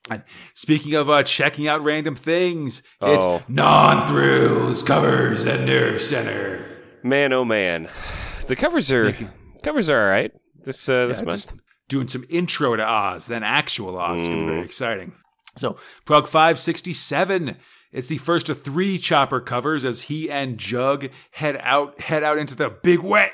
And speaking of uh, checking out random things, Oh. it's non thrills, covers, and nerve center. Man, oh man, the covers are covers are all right. This uh, this Yeah, month. just doing some intro to Oz, then actual Oz. It's going to be Mm. very exciting. So, Prog 567. It's the first of three Chopper covers as he and Jug head out head out into the big wet.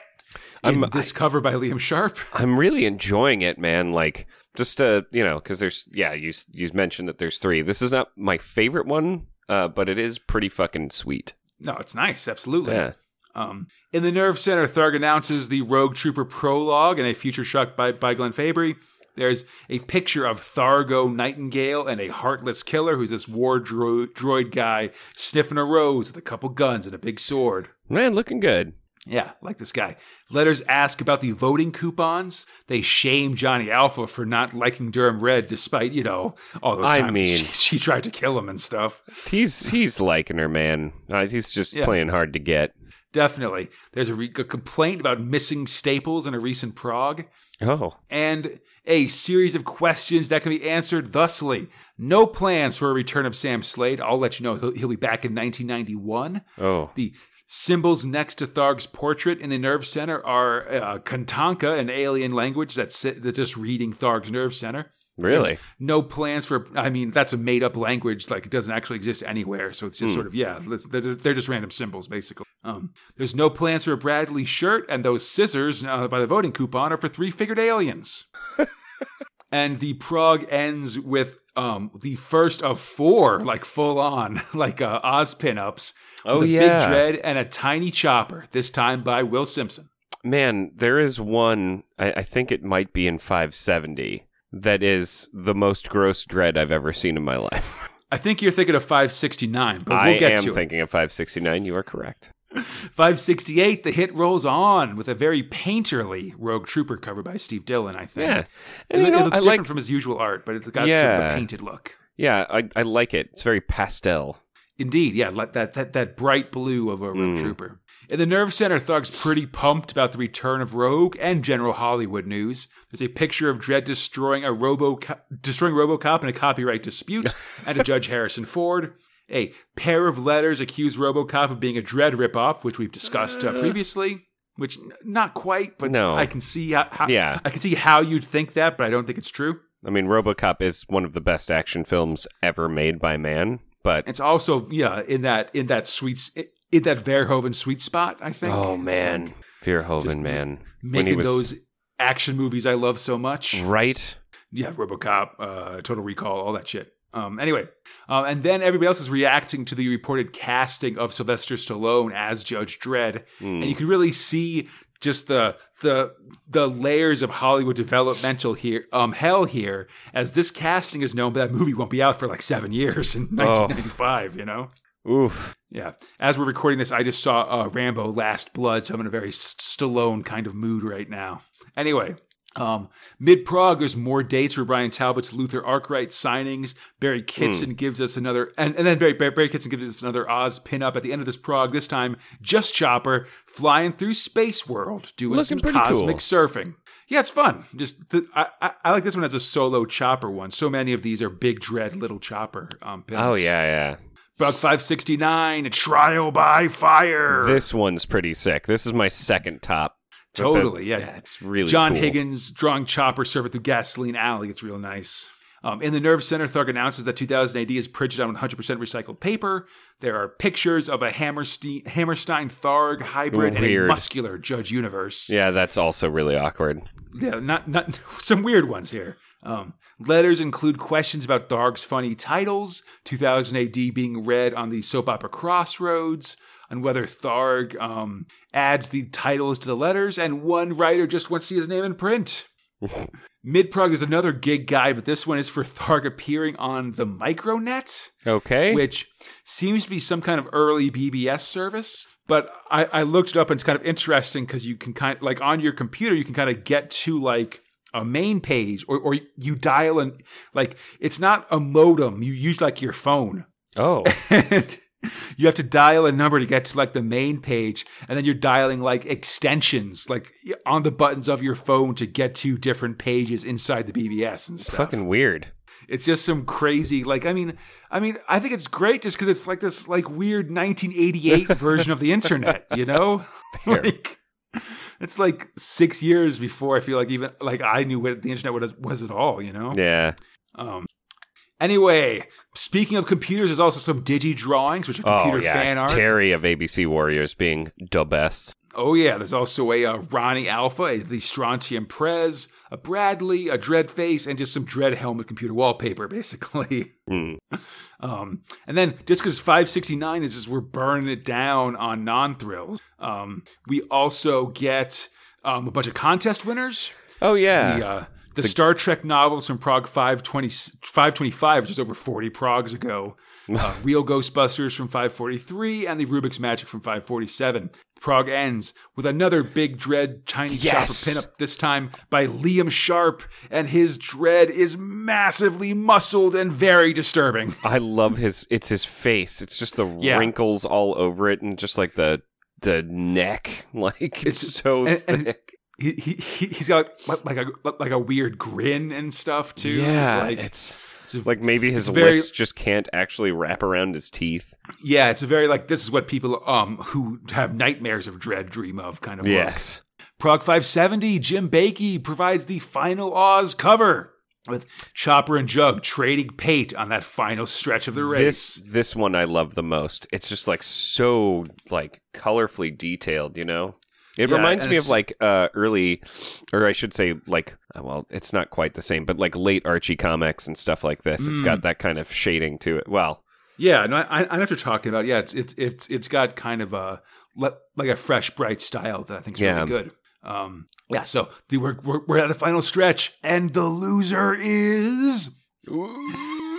In I'm- this cover by Liam Sharp. I'm really enjoying it, man. Like just to you know, because there's yeah, you you mentioned that there's three. This is not my favorite one, uh, but it is pretty fucking sweet. No, it's nice, absolutely. Yeah. Um, in the Nerve Center, Tharg announces the Rogue Trooper prologue and a Future Shock by, by Glenn Fabry. There's a picture of Thargo Nightingale and a heartless killer who's this war dro- droid guy sniffing a rose with a couple guns and a big sword. Man, looking good. Yeah, like this guy. Letters ask about the voting coupons. They shame Johnny Alpha for not liking Durham Red, despite, you know, all those I times mean- she, she tried to kill him and stuff. He's he's liking her, man. Uh, he's just Yeah. playing hard to get. Definitely. There's a, re- a complaint about missing staples in a recent prog. Oh, and a series of questions that can be answered thusly. No plans for a return of Sam Slade. I'll let you know he'll, he'll be back in 1991. oh, The symbols next to Tharg's portrait in the nerve center are uh, Kantanka, an alien language that's, that's just reading Tharg's nerve center. really? No plans for, I mean, that's a made up language. Like it doesn't actually exist anywhere. So it's just sort of, yeah, they're, they're just random symbols, basically. Um, there's no plans for a Bradley shirt, and those scissors uh, by the voting coupon are for three figured aliens. and the prog ends with um, the first of four, like full on, like uh, Oz pinups. Oh, yeah. Big Dredd and a tiny chopper, this time by Will Simpson. Man, there is one. I, I think it might be in 570. That is the most gross Dredd I've ever seen in my life. I think you're thinking of 569, but we'll I get am to it. thinking of 569. You are correct. 568, the hit rolls on with a very painterly Rogue Trooper cover by Steve Dillon, I think. Yeah, It, and you it looks I different like. from his usual art, but it's got sort of a painted look. Yeah, I, I like it. It's very pastel. Indeed, yeah, like that, that, that bright blue of a Rogue Mm. Trooper. In the Nerve Center, Tharg's pretty pumped about the return of Rogue and general Hollywood news. There's a picture of Dredd destroying a Robo destroying RoboCop in a copyright dispute, and a Judge Harrison Ford. A pair of letters accuse RoboCop of being a Dredd ripoff, which we've discussed uh, previously. Which n- not quite, but No. I can see how, how Yeah. I can see how you'd think that, but I don't think it's true. I mean, RoboCop is one of the best action films ever made by man, but It's also yeah in that in that sweet in that Verhoeven sweet spot. I think. oh man, Verhoeven, Just man, making those action movies I love so much. right. Yeah, RoboCop, uh, Total Recall, all that shit. Um, anyway, um, and then everybody else is reacting to the reported casting of Sylvester Stallone as Judge Dredd, Hmm. and you can really see just the the the layers of Hollywood developmental here, um, hell here, as this casting is known, but that movie won't be out for like seven years in Oh. 1995. You know. Oof. Yeah. As we're recording this, I just saw uh, Rambo Last Blood, so I'm in a very Stallone kind of mood right now. Anyway, um, mid prog, there's more dates for Bryan Talbot's Luther Arkwright signings. Barry Kitson gives us another, and, and then Barry, Barry, Barry Kitson gives us another Oz pinup at the end of this prog. This time, just Chopper flying through Space World, doing Looking some cosmic cool. surfing. Yeah, it's fun. Just the, I, I, I like this one as a solo Chopper one. So many of these are big Dredd little Chopper. Um, pinups. Oh yeah, yeah. Bug 569, a Trial by Fire. This one's pretty sick. This is my second top. The- Totally, yeah. it's really John cool. Higgins drawing Chopper surfing through Gasoline Alley. It's real nice. Um, in the Nerve Center, Tharg announces that 2000 AD is printed on 100% recycled paper. There are pictures of a Hammerstein, Hammerstein Tharg hybrid and a muscular Judge Universe. Yeah, that's also really awkward. Yeah, not not some weird ones here. Um, letters include questions about Tharg's funny titles, 2000 AD being read on the soap opera Crossroads, and whether Tharg um, adds the titles to the letters, and one writer just wants to see his name in print. Midprog is another gig guide, but this one is for Tharg appearing on the Micronet Okay. which seems to be some kind of early BBS service. But I, I looked it up and it's kind of interesting because you can kind of, like on your computer you can kind of get to like a main page or, or you dial in like it's not a modem you use like your phone oh, and you have to dial a number to get to like the main page and then you're dialing like extensions like on the buttons of your phone to get to different pages inside the BBS and stuff. fucking weird. It's just some crazy, like, I mean, I mean, I think it's great just because it's like this, like, weird 1988 version of the internet, you know? Like, it's like six years before I feel like even, like, I knew what the internet was, was at all, you know? Yeah. Um, anyway, speaking of computers, there's also some digi drawings, which are Oh computer yeah. fan art. Terry of ABC Warriors being the best. Oh yeah, there's also a uh, Ronnie Alpha, a, the Strontium Prez, a Bradley, a Dredd Face, and just some Dredd Helmet computer wallpaper, basically. Hmm. Um, and then just because 569 is, is we're burning it down on non thrills. Um, we also get um, a bunch of contest winners. Oh yeah. The, uh, the, Star Trek novels from Prog 520, 525, which is over 40 Progs ago. Uh, Real Ghostbusters from 543 and the Rubik's Magic from 547. Prog ends with another big Dredd Tiny Yes. Chopper pinup, this time by Liam Sharp, and his Dredd is massively muscled and very disturbing. I love his. It's his face. It's just the Yeah. wrinkles all over it, and just like the the neck. Like it's, It's- so and- and- thick. He, he, he- he's got like a like a weird grin and stuff too. yeah, like, it's it's like maybe his very- lips just can't actually wrap around his teeth. yeah, it's a very like this is what people um who have nightmares of Dredd dream of kind of look. Yes. Prog 570, Jim Baikie provides the final Oz cover with Chopper and Jug trading pate on that final stretch of the race. This this one I love the most. It's just like so like colorfully detailed, you know. It Yeah, reminds me of like uh early or I should say like uh, well, it's not quite the same, but like late Archie comics and stuff like this. It's got that kind of shading to it. Well, yeah, no, I, I know what you're talking about. Yeah, it's it's it's it's got kind of a like a fresh, bright style that I think is Yeah. really good. Um, yeah, so the, we're, we're we're at the final stretch, and the loser is.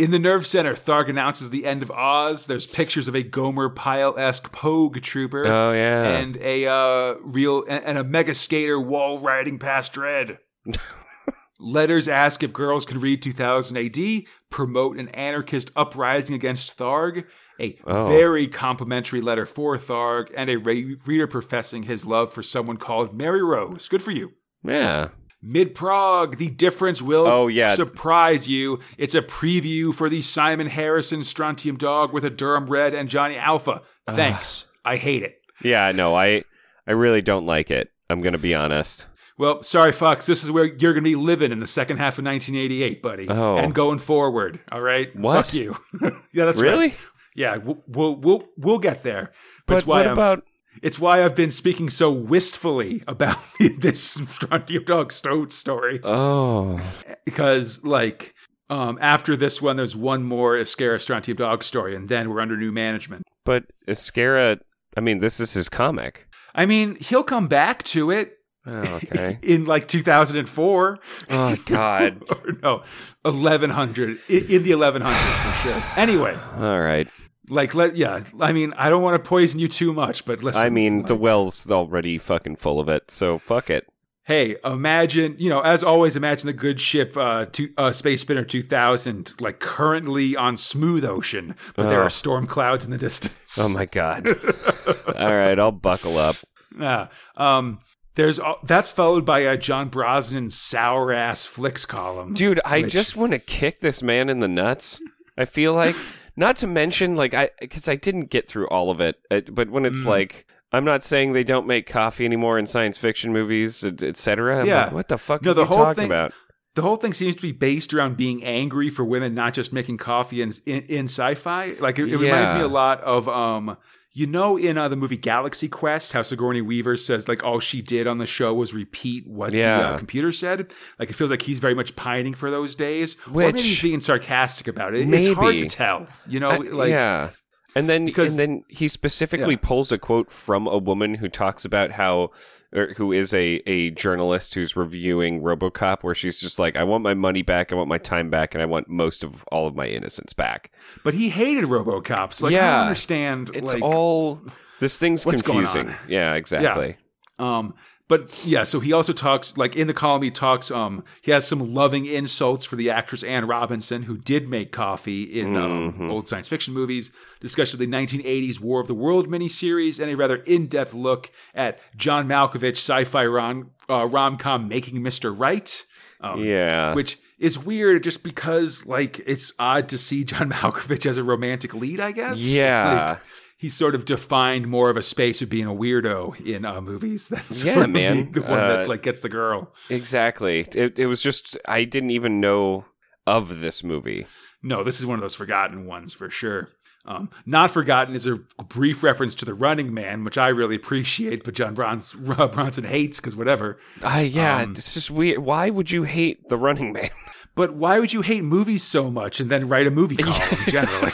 In the nerve center, Tharg announces the end of Oz. There's pictures of a Gomer Pyle esque Pogue trooper. oh yeah. and a uh, real and, a mega skater wall riding past Dredd. Letters ask if girls can read 2000 AD, promote an anarchist uprising against Tharg, a Oh. very complimentary letter for Tharg, and a re- reader professing his love for someone called Mary Rose. Good for you. yeah. Mid Prog, the difference will Oh, yeah. surprise you. It's a preview for the Simon Harrison Strontium Dog with a Durham Red and Johnny Alpha. Thanks. I hate it. Yeah, no, I I really don't like it. I'm going to be honest. Well, sorry, Fox. This is where you're going to be living in the second half of 1988, buddy, Oh. and going forward. All right, What? Fuck you. yeah, that's really? right. Yeah, we'll we'll we'll, we'll get there. But, But why what I'm, about it's why I've been speaking so wistfully about this Strontium Dog Stone story Oh. because, like, um, after this one, there's one more Ezquerra Strontium Dog story, and then we're under new management. But Ezquerra, I mean, this is his comic. I mean, he'll come back to it Oh, okay. in like 2004. oh god. no, 1100 in, in the 1100s for sure. Anyway, All right. Like let yeah, I mean, I don't want to poison you too much, but listen. I mean, the well's already fucking full of it, so fuck it. hey, imagine you know, as always, imagine the good ship, uh, to, uh Space Spinner 2000, like currently on smooth ocean, but there Oh. are storm clouds in the distance. Oh my god. All right, I'll buckle up. Yeah. Um. There's that's followed by a John Brosnan sour ass flicks column. Dude, I Which- just want to kick this man in the nuts. I feel like not to mention like I cuz I didn't get through all of it, uh, but when it's Mm. like I'm not saying they don't make coffee anymore in science fiction movies, etc. Yeah. Like, what the fuck No, are the you whole talking thing- about? The whole thing seems to be based around being angry for women not just making coffee in in, in sci-fi. Like it, it reminds me a lot of um you know in uh, the movie Galaxy Quest how Sigourney Weaver says like all she did on the show was repeat what the uh, computer said. Like it feels like he's very much pining for those days. or Which- maybe he's being sarcastic about it. It's hard to tell. You know, I- like yeah. And then because- and then he specifically Yeah. pulls a quote from a woman who talks about how or who is a, a journalist who's reviewing RoboCop where she's just like I want my money back, I want my time back and I want most of all of my innocence back. but he hated RoboCops. Like I don't understand It's like all this thing's confusing. on? Yeah, exactly. Um, but yeah, so he also talks like in the column he talks. Um, he has some loving insults for the actress Ann Robinson, who did make coffee in um, Mhm. old science fiction movies. Discussion of the 1980s War of the World miniseries, and a rather in-depth look at John Malkovich sci-fi rom uh, rom-com Making Mr. Right. Um, Yeah. Which is weird, just because like it's odd to see John Malkovich as a romantic lead. I guess. Yeah. Like, he's sort of defined more of a space of being a weirdo in uh, movies than Yeah, man. the one Uh, that like gets the girl. Exactly. It it was just I didn't even know of this movie. No, this is one of those forgotten ones for sure. Um, not forgotten is a brief reference to the Running Man, which I really appreciate, but John Brons- Bronson hates because whatever. Uh, yeah, Um, it's just weird. Why would you hate The Running Man? But why would you hate movies so much and then write a movie column generally?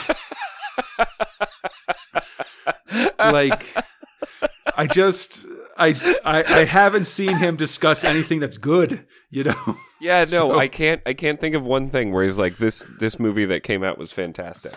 Like, I just I, I I haven't seen him discuss anything that's good. You know. Yeah, no, So- I can't. I can't think of one thing where he's like this. This movie that came out was fantastic.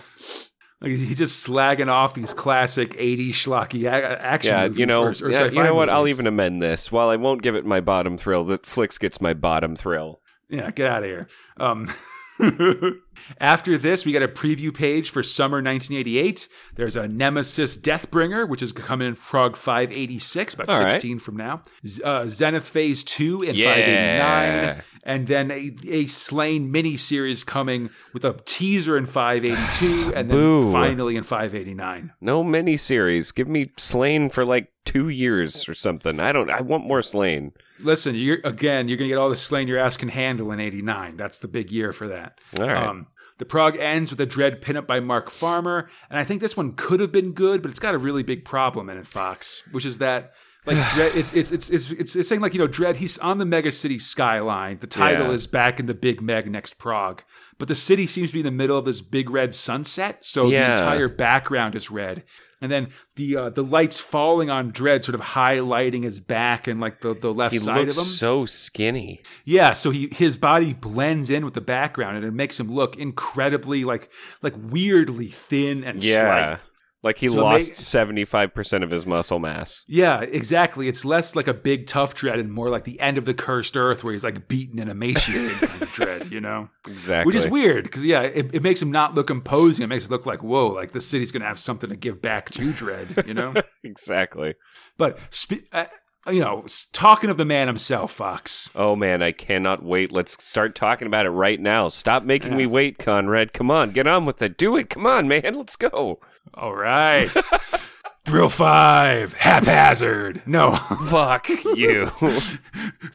Like he's just slagging off these classic '80s schlocky action Yeah, movies. you know, or, or yeah, you know what? I'll even amend this. While I won't give it my bottom thrill, that Flicks gets my bottom thrill. Yeah, get out of here. Um, after this, we got a preview page for summer 1988. There's a Nemesis Deathbringer, which is coming in Prog 586, about All right. 16 from now. Z- uh, Zenith Phase 2 in Yeah. 589. And then a, a Sláine miniseries coming with a teaser in 582, and then Boo. finally in 589. No miniseries. Give me Sláine for like two years or something. I don't. I want more Sláine. Listen, you're again, you're gonna get all the Sláine your ass can handle in '89. That's the big year for that. All right. Um, the prog ends with a Dredd pinup by Mark Farmer, and I think this one could have been good, but it's got a really big problem in it, Fox, which is that like Dredd, it's, it's it's it's it's it's saying like you know Dredd. He's on the mega city skyline. The title Yeah. is back in the big meg next Prog, but the city seems to be in the middle of this big red sunset, so Yeah. the entire background is red. And then the uh, the lights falling on Dread, sort of highlighting his back and like the, the left He side of him. so skinny. Yeah, so he his body blends in with the background and it makes him look incredibly like like weirdly thin and Yeah. slight. Like he So lost seventy five percent of his muscle mass. Yeah, exactly. It's less like a big tough Dredd and more like the end of the cursed earth where he's like beaten and emaciated kind of Dredd, you know? Exactly. Which is weird because yeah, it, it makes him not look imposing. It makes it look like whoa, like the city's gonna have something to give back to Dredd, you know? Exactly. but spe- uh, you know, talking of the man himself, Fox. Oh man, I cannot wait. Let's start talking about it right now. Stop making me wait, Conrad. Come on, get on with it. Do it. Come on, man. Let's go. All right. Thrill five, haphazard. No, Fuck you.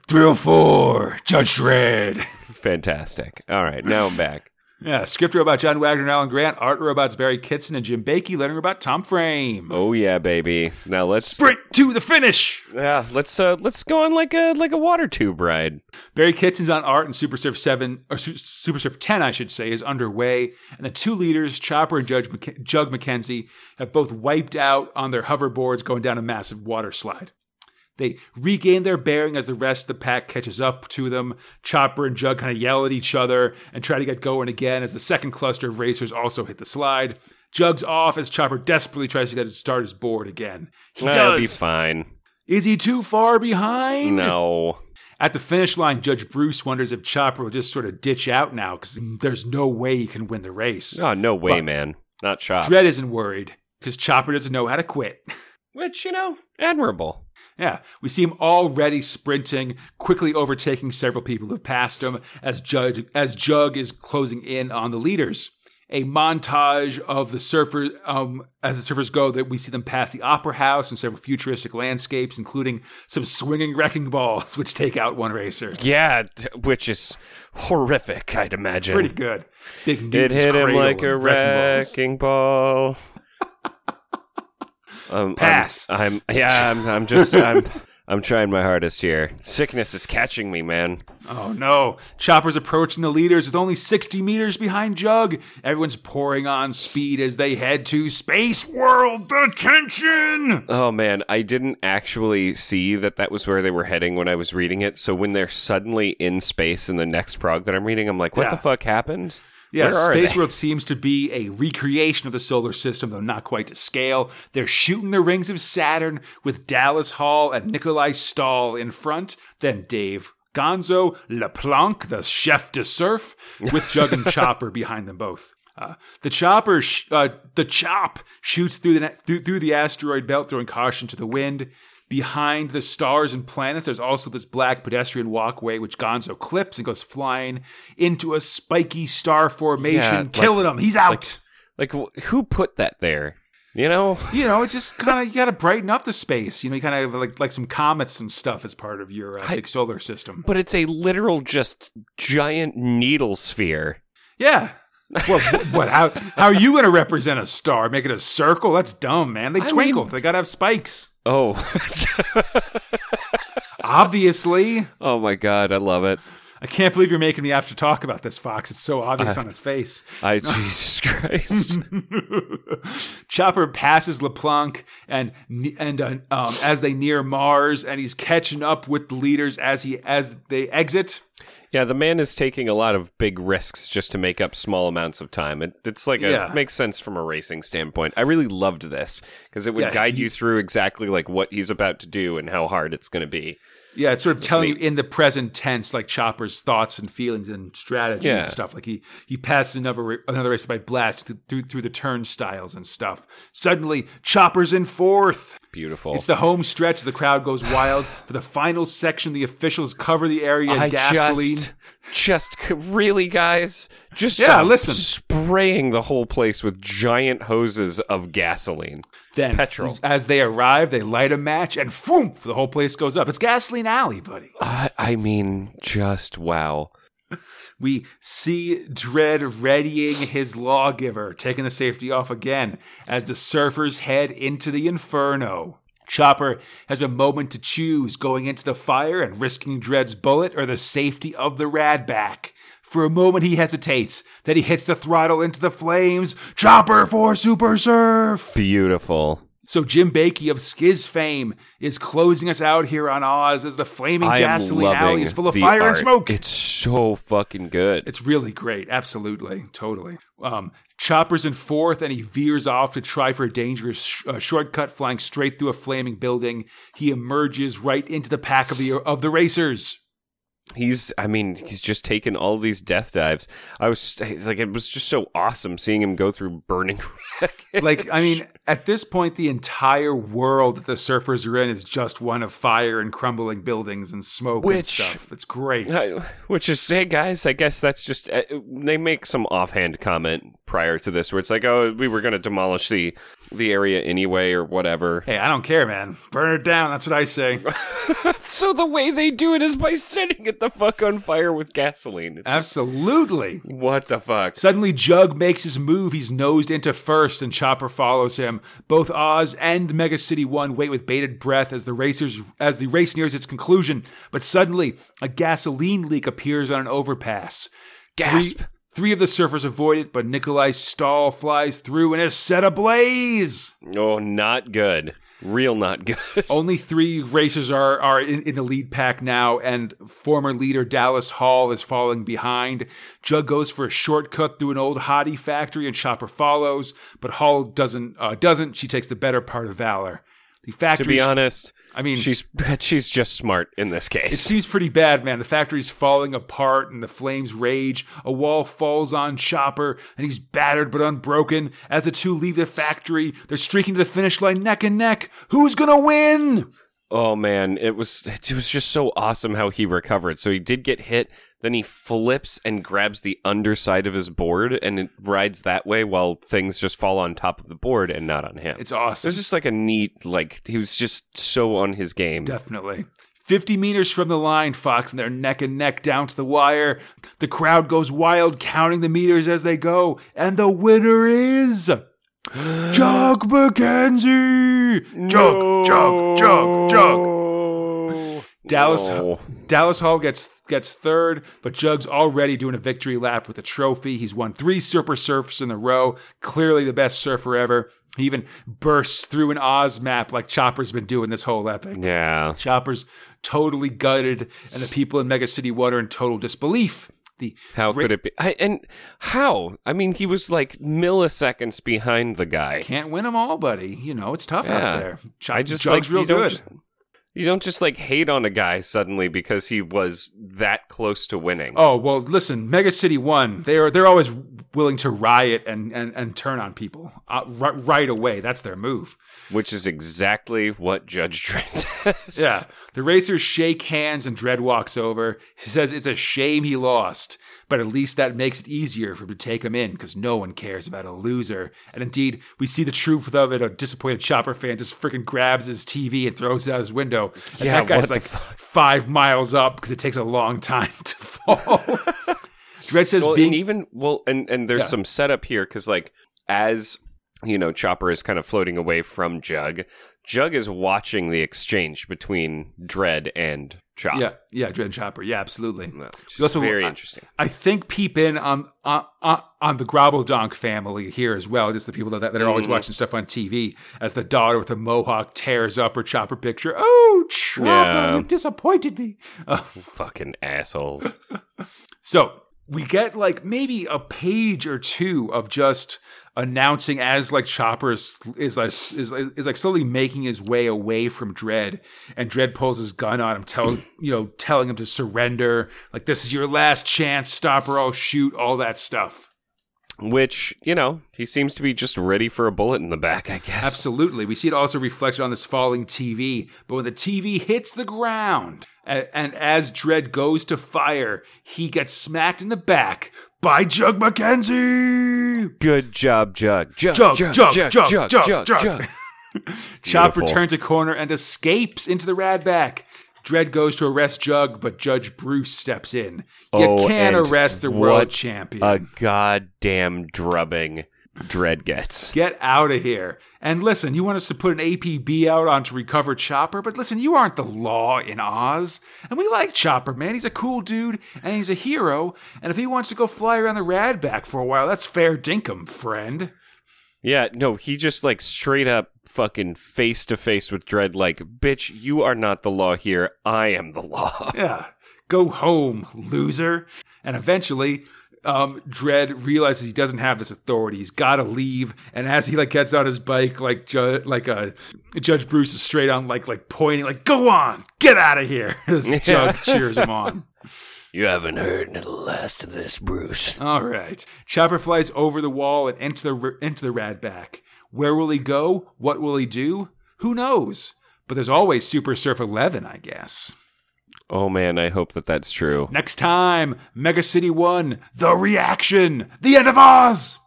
Thrill four, Judge Dredd. Fantastic. All right, now I'm back. Yeah, script robot John Wagner and Alan Grant, art robots Barry Kitson and Jim Baikie, lettering robot Tom Frame. Oh yeah, baby. Now let's Sprint to the finish. yeah, let's uh let's go on like a like a water tube ride. Barry Kitson's on art and Super Surf 7, or Su- Super Surf 10, I should say, is underway. And the two leaders, Chopper and Judge Mc- Jug McKenzie, have both wiped out on their hoverboards going down a massive water slide. They regain their bearing as the rest of the pack catches up to them. Chopper and Jug kind of yell at each other and try to get going again as the second cluster of racers also hit the slide. Jug's off as Chopper desperately tries to get to start his board again. He That'll be fine. Is he too far behind? No. At the finish line, Judge Bruce wonders if Chopper will just sort of ditch out now because there's no way he can win the race. Oh no way, But- man. Not Chopper. Dredd isn't worried because Chopper doesn't know how to quit. Which, you know, admirable. Yeah, we see him already sprinting, quickly overtaking several people who've passed him as Jug, as Jug is closing in on the leaders. a montage of the surfers um, as the surfers go that we see them pass the opera house and several futuristic landscapes including some swinging wrecking balls which take out one racer Yeah, which is horrific, I'd imagine. pretty good big It hit him like a wrecking wrecking ball. Um, I'm- Pass. I'm, yeah. I'm. I'm just. I'm. I'm trying my hardest here. Sickness is catching me, man. Oh no! Chopper's approaching the leaders with only 60 meters behind Jug. Everyone's pouring on speed as they head to Space World Detention! Oh man, I didn't actually see that that was where they were heading when I was reading it. So when they're suddenly in space in the next prog that I'm reading, I'm like, what Yeah. the fuck happened? Yeah, Space? World seems to be a recreation of the solar system, though not quite to scale. They're shooting the rings of Saturn with Dallas Hall and Nikolai Stahl in front, then Dave Gonzo, LePlanc, the chef de surf, with Jug and Chopper behind them both. Uh, the chopper, sh- uh, the chop shoots through the through, through the asteroid belt, throwing caution to the wind. Behind the stars and planets, there's also this black pedestrian walkway, which Gonzo clips and goes flying into a spiky star formation, Yeah, like- killing him. He's out. Like, wh- who put that there? You know? you know, it's just kind of you got to brighten up the space. You know, you kind of like like some comets and stuff as part of your uh, I- big solar system. But it's a literal, just giant needle sphere. Yeah. Well, wh- what? How how are you going to represent a star? Make it a circle? That's dumb, man. They I twinkle. mean- they got to have spikes. Oh, Obviously, oh my god, I love it. I can't believe you're making me have to talk about this, Fox. It's so obvious on his face. I Jesus Christ. Chopper passes LePlanc and and uh, um, as they near Mars, and he's catching up with the leaders as he as they exit. Yeah, the man is taking a lot of big risks just to make up small amounts of time. It, it's like a Yeah. makes sense from a racing standpoint. I really loved this because it would Yeah, guide he- you through exactly like what he's about to do and how hard it's going to be. Yeah, it's sort of telling neat. you in the present tense, like Chopper's thoughts and feelings and strategy Yeah. and stuff. Like he he passes another another race by blast through through the turnstiles and stuff. Suddenly, Chopper's in fourth. Beautiful. It's the home stretch. The crowd goes wild. For the final section, the officials cover the area in I gasoline. just, just really, guys, just Yeah, listen. spraying the whole place with giant hoses of gasoline. Then, Petrol. as they arrive, they light a match, and boom, the whole place goes up. It's Gasoline Alley, buddy. I, I mean, just wow. We see Dredd readying his lawgiver, taking the safety off again as the surfers head into the inferno. Chopper has a moment to choose going into the fire and risking Dredd's bullet or the safety of the Radback. For a moment he hesitates, then he hits the throttle into the flames. Chopper for Super Surf! Beautiful. So Jim Baikie of Skizz fame is closing us out here on Oz as the flaming I gasoline alley is full of fire and smoke. It's so fucking good. It's really great. Absolutely. Totally. Um, Chopper's in fourth and he veers off to try for a dangerous sh- uh, shortcut, flying straight through a flaming building. He emerges right into the pack of the of the racers. He's i mean he's just taken all these death dives i was like it was just so awesome seeing him go through burning wreckage. Like, I mean, at this point, the entire world that the surfers are in is just one of fire and crumbling buildings and smoke and Which- stuff. It's great. I- which is hey guys i guess that's just uh, they make some offhand comment prior to this where it's like oh we were going to demolish the the area anyway or whatever Hey, I don't care, man. Burn it down. That's what I say. so the way they do it is by setting it the fuck on fire with gasoline it's just, Absolutely. what the fuck Suddenly, Jug makes his move. He's nosed into first, and Chopper follows him. Both Oz and Mega City One wait with bated breath as the racers as the race nears its conclusion. But suddenly, a gasoline leak appears on an overpass. gasp Three, three of the surfers avoid it, but Nikolai Stahl flies through and is set ablaze. oh not good real not good Only three racers are are in, in the lead pack now, and former leader Dallas Hall is falling behind. Jug goes for a shortcut through an old hottie factory, and Chopper follows, but Hall doesn't. Uh, doesn't she takes the better part of valor? The to be honest I mean, she's she's just smart in this case. it seems pretty bad, man. The factory's falling apart and the flames rage. A wall falls on Chopper and he's battered but unbroken. As the two leave the factory, they're streaking to the finish line neck and neck. Who's gonna win? Oh man, it was it was just so awesome how he recovered. So he did get hit, then he flips and grabs the underside of his board and it rides that way while things just fall on top of the board and not on him. It's awesome. was just like a neat like he was just so on his game. Definitely. 50 meters from the line, Fox, and they're neck and neck down to the wire. The crowd goes wild, counting the meters as they go, and the winner is. Jug McKenzie! Jug, jug, jug, jug. Dallas, No. Dallas Hall gets gets third, but Jug's already doing a victory lap with a trophy. He's won three Super Surfs in a row. Clearly the best surfer ever. He even bursts through an Oz map like Chopper's been doing this whole epic. Yeah. Chopper's totally gutted, and the people in Mega City One are in total disbelief. The How Ra- could it be? I, and how? I mean, he was like milliseconds behind the guy. can't win them all, buddy. You know it's tough Yeah. out there. Ch- I just Jug's like real good. just- you don't just like hate on a guy suddenly because he was that close to winning. Oh well, listen, Mega City One. They are they're always willing to riot and and, and turn on people uh, right, right away. That's their move. Which is exactly what Judge Dredd does. Yeah. The racers shake hands and Dredd walks over. He says it's a shame he lost, but at least that makes it easier for him to take him in because no one cares about a loser. And indeed, we see the truth of it. A disappointed Chopper fan just freaking grabs his TV and throws it out his window. And Yeah, that guy's like fuck? five miles up because it takes a long time to fall. Dredd says Well, being and even well, and and there's Yeah. some setup here because like as you know, Chopper is kind of floating away from Jug. Jug is watching the exchange between Dredd and Chopper. yeah, yeah, Dredd and Chopper. Yeah, absolutely. is Also, very I- interesting. I think peep in on on on, the Grobbledonk family here as well. Just the people that, that are always Mhm. watching stuff on TV. As the daughter with the mohawk tears up her Chopper picture. Oh, Chopper, Yeah. you disappointed me. Uh, Fucking assholes. so we get like maybe a page or two of just announcing as like Chopper is is like is, is like slowly making his way away from Dredd, and Dredd pulls his gun on him, telling you know telling him to surrender. Like this is your last chance. Stop or I'll shoot. All that stuff. Which you know he seems to be just ready for a bullet in the back. I guess. Absolutely. We see it also reflected on this falling TV. But when the TV hits the ground, and, and as Dredd goes to fire, he gets smacked in the back by Jug McKenzie. Good job, Jug. Jug, Jug, Jug, Jug, Jug, Jug, Jug. Jug, Jug, Chop returns a corner and escapes into the Radback. Dredd goes to arrest Jug, but Judge Bruce steps in. You oh, can't arrest the world champion. A goddamn drubbing. Dredd gets. Get out of here. And listen, you want us to put an APB out on to recover Chopper, but listen, you aren't the law in Oz. And we like Chopper, man. He's a cool dude and he's a hero. And if he wants to go fly around the radback for a while, that's fair dinkum, friend. Yeah, no, he just like straight up fucking face to face with Dredd, like, bitch, you are not the law here. I am the law. Yeah. Go home, loser. And eventually, um, Dredd realizes he doesn't have this authority. He's got to leave. And as he like gets on his bike, like ju- like uh, Judge Bruce is straight on, like like pointing, like "Go on, get out of here!" As Jug cheers him on. You haven't heard the last of this, Bruce. All right, Chopper flies over the wall and into the into the radback. Where will he go? What will he do? Who knows? But there's always Super Surf 11, I guess. Oh man, I hope that that's true. Next time, Mega City 1, The Reaction, The End of Oz!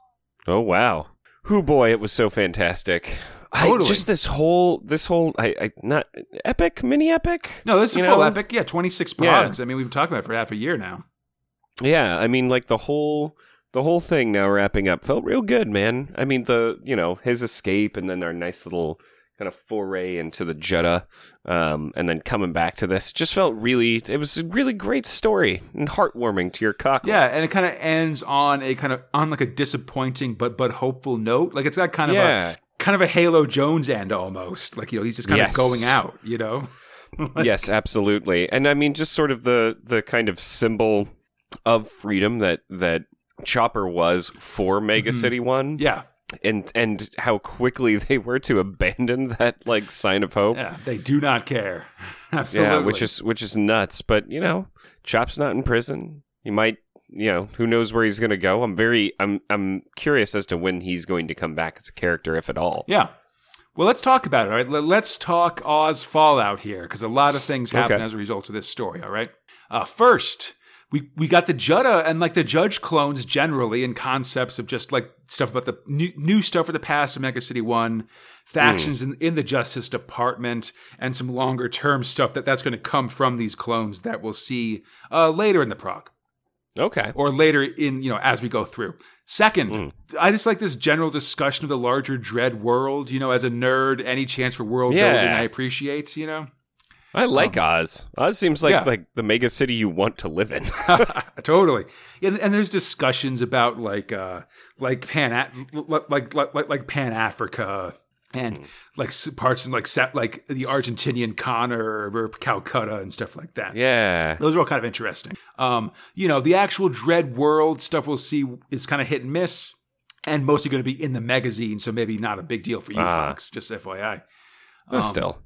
Oh wow. Who boy, it was so fantastic. I, Totally. just this whole, this whole, I, I, not epic, mini epic. No, this is a full know? epic. Yeah, 26 Yeah. I mean, we've been talking about it for half a year now. Yeah, I mean, like the whole the whole thing now wrapping up felt real good, man. I mean, the you know his escape and then our nice little kind of foray into the Judda, um, and then coming back to this just felt really. It was a really great story and heartwarming to your cock. Yeah, and it kind of ends on a kind of on like a disappointing but but hopeful note. Like it's got kind of Yeah. a kind of a Halo Jones end almost. Like you know, he's just kind Yes. of going out. You know. yes, absolutely. And I mean, just sort of the the kind of symbol of freedom that that Chopper was for Mega City One, Yeah, and and how quickly they were to abandon that like sign of hope. yeah. They do not care. Absolutely. Yeah, which is which is nuts. But you know, Chop's not in prison. He might, you know, who knows where he's going to go. I'm very, I'm, I'm curious as to when he's going to come back as a character, if at all. yeah. Well, let's talk about it. All right, Let- let's talk Oz Fallout here because a lot of things happen Okay. as a result of this story. All right. Uh, first, we we got the Judda and like the Judge clones generally, and concepts of just like stuff about the new, new stuff for the past of Mega City One, factions in, in the Justice Department, and some longer term stuff that that's going to come from these clones that we'll see uh, later in the prog Okay. or later in you know as we go through. Second, Mm. I just like this general discussion of the larger Dredd world. You know, as a nerd, any chance for world Yeah. building, I appreciate. You know, I like Oz. Oz seems like yeah. like the mega city you want to live in. totally. And, and there's discussions about like uh like Pan like like like, like Pan Africa and like parts in like like the Argentinian Connor or Calcutta and stuff like that. yeah. Those are all kind of interesting. Um, you know, the actual Dredd World stuff we'll see is kind of hit and miss, and mostly going to be in the magazine, so maybe not a big deal for you Ah. folks. Just FYI. Um, still.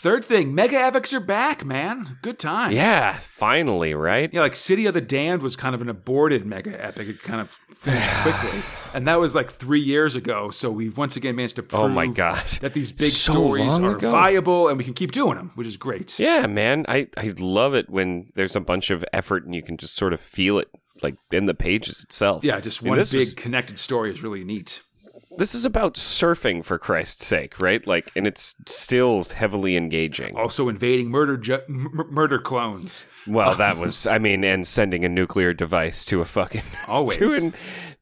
Third thing, mega epics are back, man. Good times. Yeah. Finally, right? Yeah, like City of the Damned was kind of an aborted mega epic. It kind of finished quickly, and that was like three years ago. So we've once again managed to prove Oh my god. that these big So stories are ago. viable, and we can keep doing them, which is great. Yeah, man. I, I love it when there's a bunch of effort and you can just sort of feel it like in the pages itself. Yeah, just one big was- connected story is really neat. This is about surfing for Christ's sake, right? Like and it's still heavily engaging. Also invading murder ju- m- murder clones. Well, that was I mean, and sending a nuclear device to a fucking Always. to an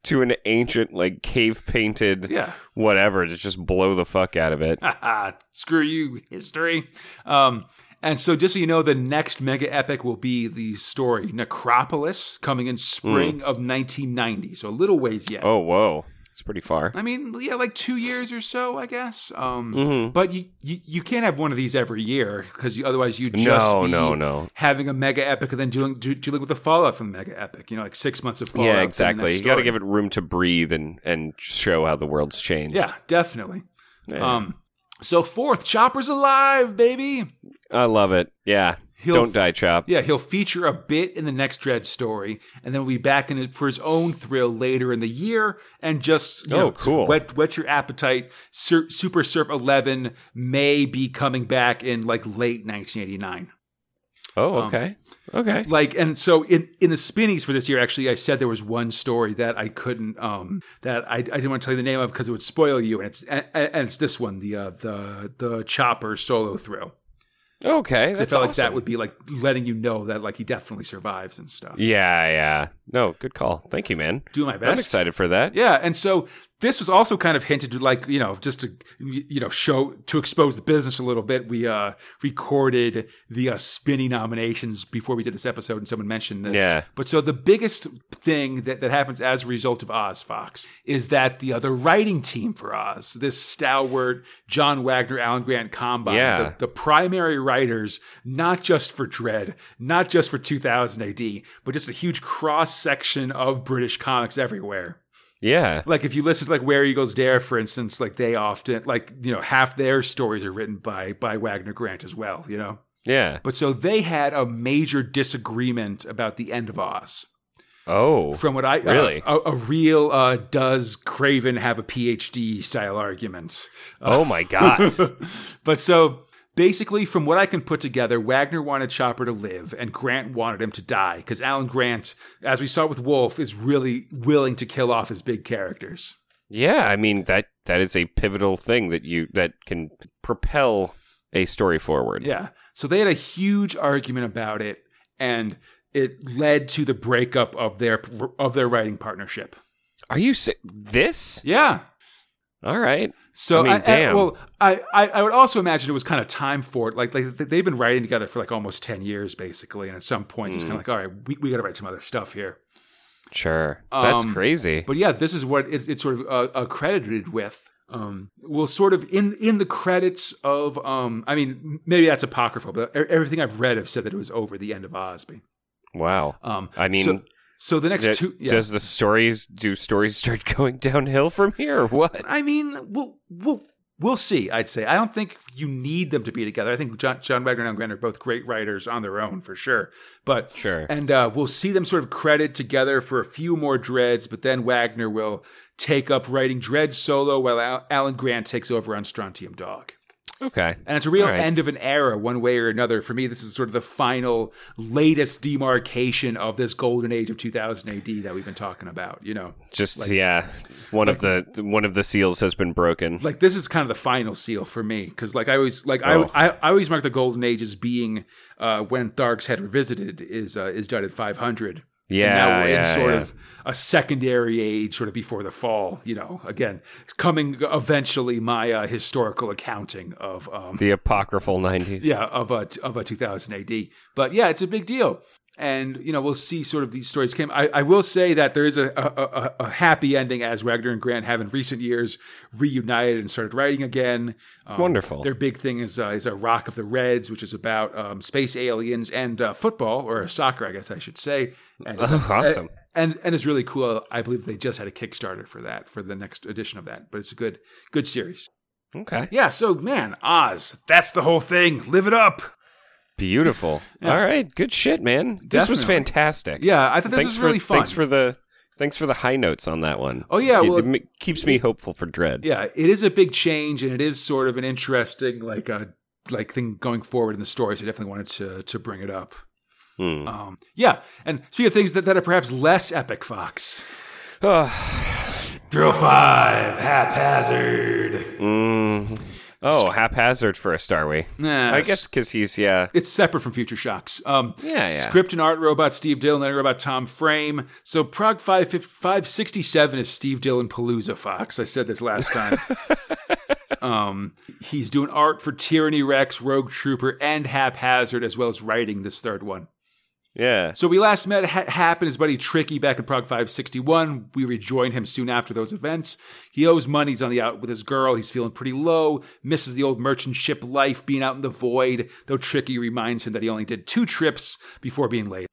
to an ancient like cave painted Yeah. whatever to just blow the fuck out of it. Screw you, history. Um, and so, just so you know, the next mega epic will be the story Necropolis coming in spring of 1990. So a little ways yet. Hmm. Oh, whoa. It's pretty far. I mean, yeah, like two years or so, I guess. Um, Mhm. But you, you you can't have one of these every year because you, otherwise you'd just No, no, no. having a mega epic and then doing do, dealing with the fallout from the mega epic. You know, like six months of fallout. Yeah, exactly. You got to give it room to breathe and and show how the world's changed. Yeah, definitely. Yeah. Um, so fourth, Chopper's alive, baby. I love it. Yeah. He'll- Don't die, Chop. Yeah, he'll feature a bit in the next Dredd story, and then we'll be back in it for his own thrill later in the year. And just you Oh, know, cool. Whet whet your appetite. Sur- Super Surf Eleven may be coming back in like late 1989. Oh, Um, okay. okay. Like, and so in in the spinnies for this year, actually, I said there was one story that I couldn't, um, that I, I didn't want to tell you the name of because it would spoil you, and it's and, and it's this one, the uh, the the Chopper solo thrill. Okay. That's I felt like that would be like letting you know that like he definitely survives and stuff. Yeah, yeah. No, good call. Thank you, man. Do my best. I'm excited for that. Yeah, and so this was also kind of hinted to, like you know, just to you know show to expose the business a little bit. We uh recorded the uh, spinny nominations before we did this episode, and someone mentioned this. Yeah. But so the biggest thing that, that happens as a result of Oz Fox is that the other writing team for Oz, this stalwart John Wagner, Alan Grant combine, Yeah. the, the primary writers, not just for Dredd, not just for 2000 AD, but just a huge cross section of British comics everywhere Yeah. like if you listen to like Where Eagles Dare, for instance, like they often like you know half their stories are written by by Wagner Grant as well, you know. Yeah. But so they had a major disagreement about the end of Oz. Oh. From what I uh, Really? a, a real uh, does Craven have a PhD style argument. Oh my god. but so basically, from what I can put together, Wagner wanted Chopper to live, and Grant wanted him to die because Alan Grant, as we saw with Wolf, is really willing to kill off his big characters. yeah, I mean that that is a pivotal thing that you that can propel a story forward. Yeah. So they had a huge argument about it, and it led to the breakup of their of their writing partnership. Are you si- this? Yeah. All right. So I mean, damn. well, I, I I would also imagine it was kind of time for it. Like like they've been writing together for like almost ten years, basically, and at some point it's kind Mm. of like, all right, we, we got to write some other stuff here. Sure. That's Um, crazy. But yeah, this is what it's, it's sort of uh, uh, credited with. Um, well, sort of in in the credits of um, I mean, maybe that's apocryphal, but everything I've read have said that it was over the end of Osby. wow. Um, I mean, so, so the next d- two, yeah. does the stories do stories start going downhill from here or what? I mean, we'll we'll we'll see. I'd say I don't think you need them to be together. I think John, John Wagner and Alan Grant are both great writers on their own for sure. But Sure. and uh, we'll see them sort of credit together for a few more Dredds, but then Wagner will take up writing Dredd solo while Al- Alan Grant takes over on Strontium Dog. Okay. And it's a real right. end of an era, one way or another. For me, this is sort of the final, latest demarcation of this golden age of 2000 AD that we've been talking about. You know, Just yeah, one of the one of the seals has been broken. like this is kind of the final seal for me because, like, I always like Oh. I, I I always mark the golden age as being uh, when Tharg's Head Revisited is uh, is done at 500. Yeah, and now we're yeah, in sort yeah. of a secondary age, sort of before the fall. You know, again, coming eventually my uh, historical accounting of um, the apocryphal nineties. yeah of a of a 2000 AD. But yeah, it's a big deal, and you know we'll see sort of these stories came. I, I will say that there is a, a, a, a happy ending as Wagner and Grant have in recent years reunited and started writing again. Um, Wonderful. Their big thing is uh, is a Rok of the Reds, which is about um, space aliens and uh, football or soccer, I guess I should say. And it's- Oh, awesome. and and it's really cool. I believe they just had a Kickstarter for that for the next edition of that, but it's a good good series. Okay. Yeah, so man, Oz, that's the whole thing. Live it up. Beautiful. Yeah. All right. Good shit, man. This was fantastic. Yeah, I thought this thanks was for really fun. thanks for the thanks for the high notes on that one. Oh, yeah, it, well, it keeps me hopeful for Dredd. yeah, it is a big change, and it is sort of an interesting like uh like thing going forward in the story. So I definitely wanted to to bring it up. Hmm. Um, yeah, and speaking of things that, that are perhaps less epic, Fox. Thrill five, haphazard. Mm. Oh, haphazard for a Starway. Nah, I guess because he's yeah. it's separate from Future Shocks. Um, Yeah, yeah. Script and art robot Steve Dillon, letter robot Tom Frame. So Prog 5, 567 is Steve Dillon Palooza Fox. I said this last time. um, he's doing art for Tyranny Rex, Rogue Trooper, and Haphazard, as well as writing this third one. Yeah. So we last met ha- Hap and his buddy Tricky back in Prog 561. We rejoined him soon after those events. He owes money. He's on the out with his girl. He's feeling pretty low. Misses the old merchant ship life, being out in the void. Though Tricky reminds him that he only did two trips before being laid.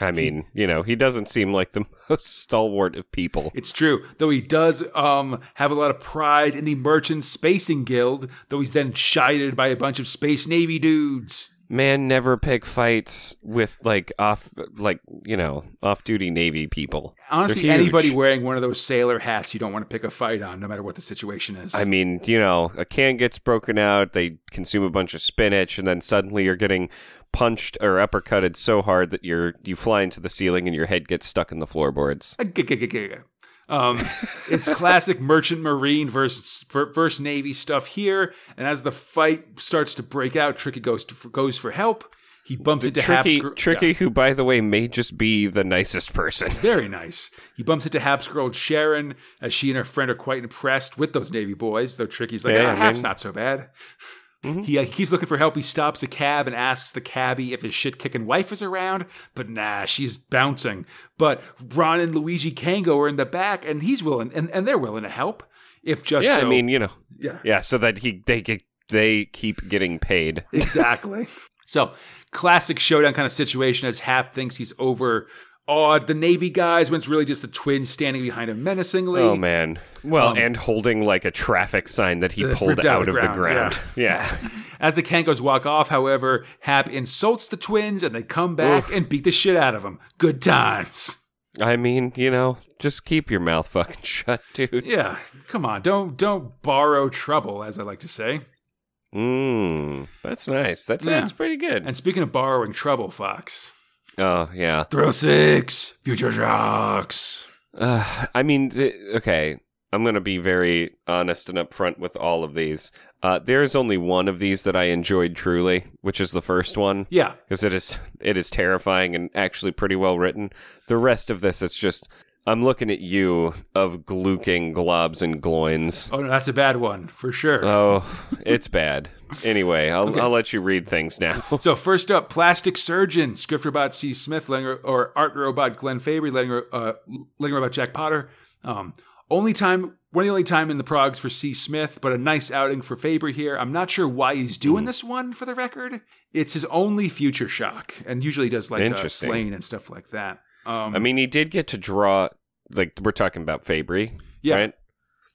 I mean, you know, he doesn't seem like the most stalwart of people. It's true, though he does um, have a lot of pride in the Merchant Spacing Guild. Though he's then chided by a bunch of Space Navy dudes. Man, never pick fights with like off, like you know, off-duty Navy people. Honestly, anybody wearing one of those sailor hats you don't want to pick a fight on, no matter what the situation is. I mean, you know, a can gets broken out, they consume a bunch of spinach, and then suddenly you're getting punched or uppercutted so hard that you're you fly into the ceiling and your head gets stuck in the floorboards. Um, it's classic merchant marine versus versus navy stuff here. And as the fight starts to break out, Tricky goes to, goes for help. He bumps into Tricky, Tricky, yeah, who by the way may just be the nicest person. very nice. He bumps into Hap's girl Sharon as she and her friend are quite impressed with those navy boys. Though Tricky's like, Yeah, ah, man. not so bad. Mm-hmm. He, uh, he keeps looking for help. He stops a cab and asks the cabbie if his shit kicking wife is around, but nah, she's bouncing. But Ron and Luigi Kango are in the back, and he's willing, and, and they're willing to help. If just yeah, so, I mean, you know, yeah, yeah, so that he they get they keep getting paid. exactly. so classic showdown kind of situation as Hap thinks he's over awed the Navy guys when it's really just the twins standing behind him menacingly. Oh man. Well, Um, and holding like a traffic sign that he pulled out out of of the ground, ground. Yeah. As the Kankos walk off, however, Hap insults the twins and they come back and beat the shit out of them. Good times. I mean, you know, just keep your mouth fucking shut, dude. Yeah, come on, don't don't borrow trouble, as I like to say. Mmm. That's nice. That Yeah. sounds pretty good. And speaking of borrowing trouble, Fox, oh, yeah. Thrill Six, Future Shocks. Uh, I mean, th- okay. I'm going to be very honest and upfront with all of these. Uh, there is only one of these that I enjoyed truly, which is the first one. Yeah, because it is it is terrifying and actually pretty well written. The rest of this, it's just I'm looking at you of gluking globs and gloins. oh no, that's a bad one for sure. Oh, it's bad. Anyway, I'll Okay. I'll let you read things now. So first up, Plastic Surgeon, script robot C. Smith, letting or art robot Glenn Fabry, letting uh, letting robot Jack Potter. Um, only time, one of the only time in the progs for C. Smith, but a nice outing for Fabry here. I'm not sure why he's doing Hmm. this one for the record. It's his only future shock, and usually does like uh, Sláine and stuff like that. Um, I mean, he did get to draw like we're talking about Fabry, Yeah. right?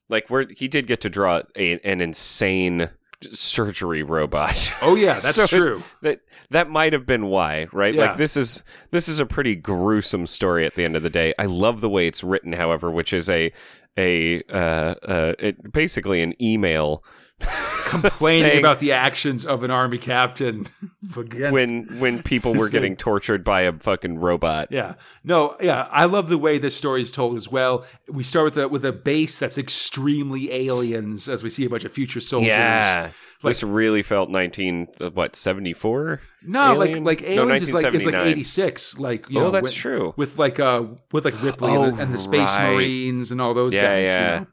Like where he did get to draw a, an insane surgery robot. Oh yeah, that's So- true. that that might have been why, right? Yeah. Like this is this is a pretty gruesome story at the end of the day. I love the way it's written, however, which is a a uh, uh, it, basically an email Complaining about the actions of an army captain against when when people were getting tortured by a fucking robot. Yeah. No, yeah, I love the way this story is told as well. We start with a with a base that's extremely aliens as we see a bunch of future soldiers. Yeah. this really felt 19 uh, what 74 No, Alien? like like No, aliens is like it's like 86 like you Oh, know, that's with, true. with like uh with like Ripley Oh, and, the, and the Space right. Marines and all those Yeah, guys. you yeah. know?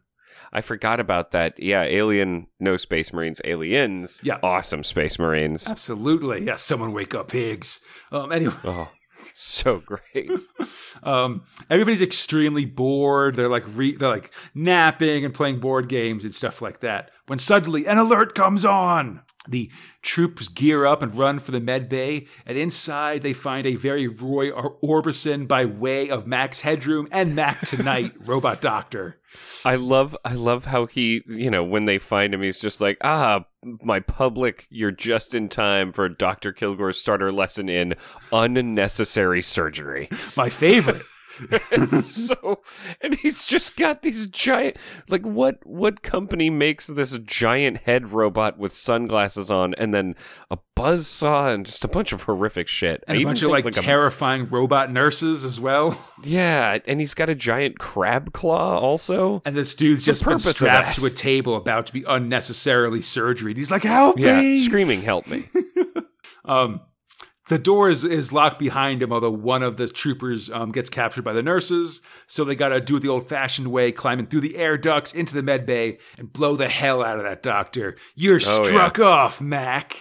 I forgot about that. Yeah, Alien, no Space Marines, Aliens. Yeah. Awesome Space Marines. Absolutely. Yeah, someone wake up pigs. Um anyway, Oh, so great. um everybody's extremely bored. They're like re- they're like napping and playing board games and stuff like that. When suddenly an alert comes on. The troops gear up and run for the med bay, and inside they find a very Roy Or- Orbison by way of Max Headroom and Mac Tonight, Robot Doctor. I love I love how he, you know, when they find him he's just like, "Ah, my public, you're just in time for Dr. Kilgore's starter lesson in unnecessary surgery." My favorite. so and he's just got these giant like what what company makes this giant head robot with sunglasses on and then a buzz saw and just a bunch of horrific shit And I a bunch of like, a- terrifying robot nurses as well. yeah and he's got a giant crab claw also And this dude's just been strapped to a table about to be unnecessarily surgery. He's like, help yeah me. screaming help me Um, the door is, is locked behind him, although one of the troopers um, gets captured by the nurses. So they got to do it the old fashioned way, climbing through the air ducts into the med bay and blow the hell out of that doctor. You're Oh, struck off, Mac.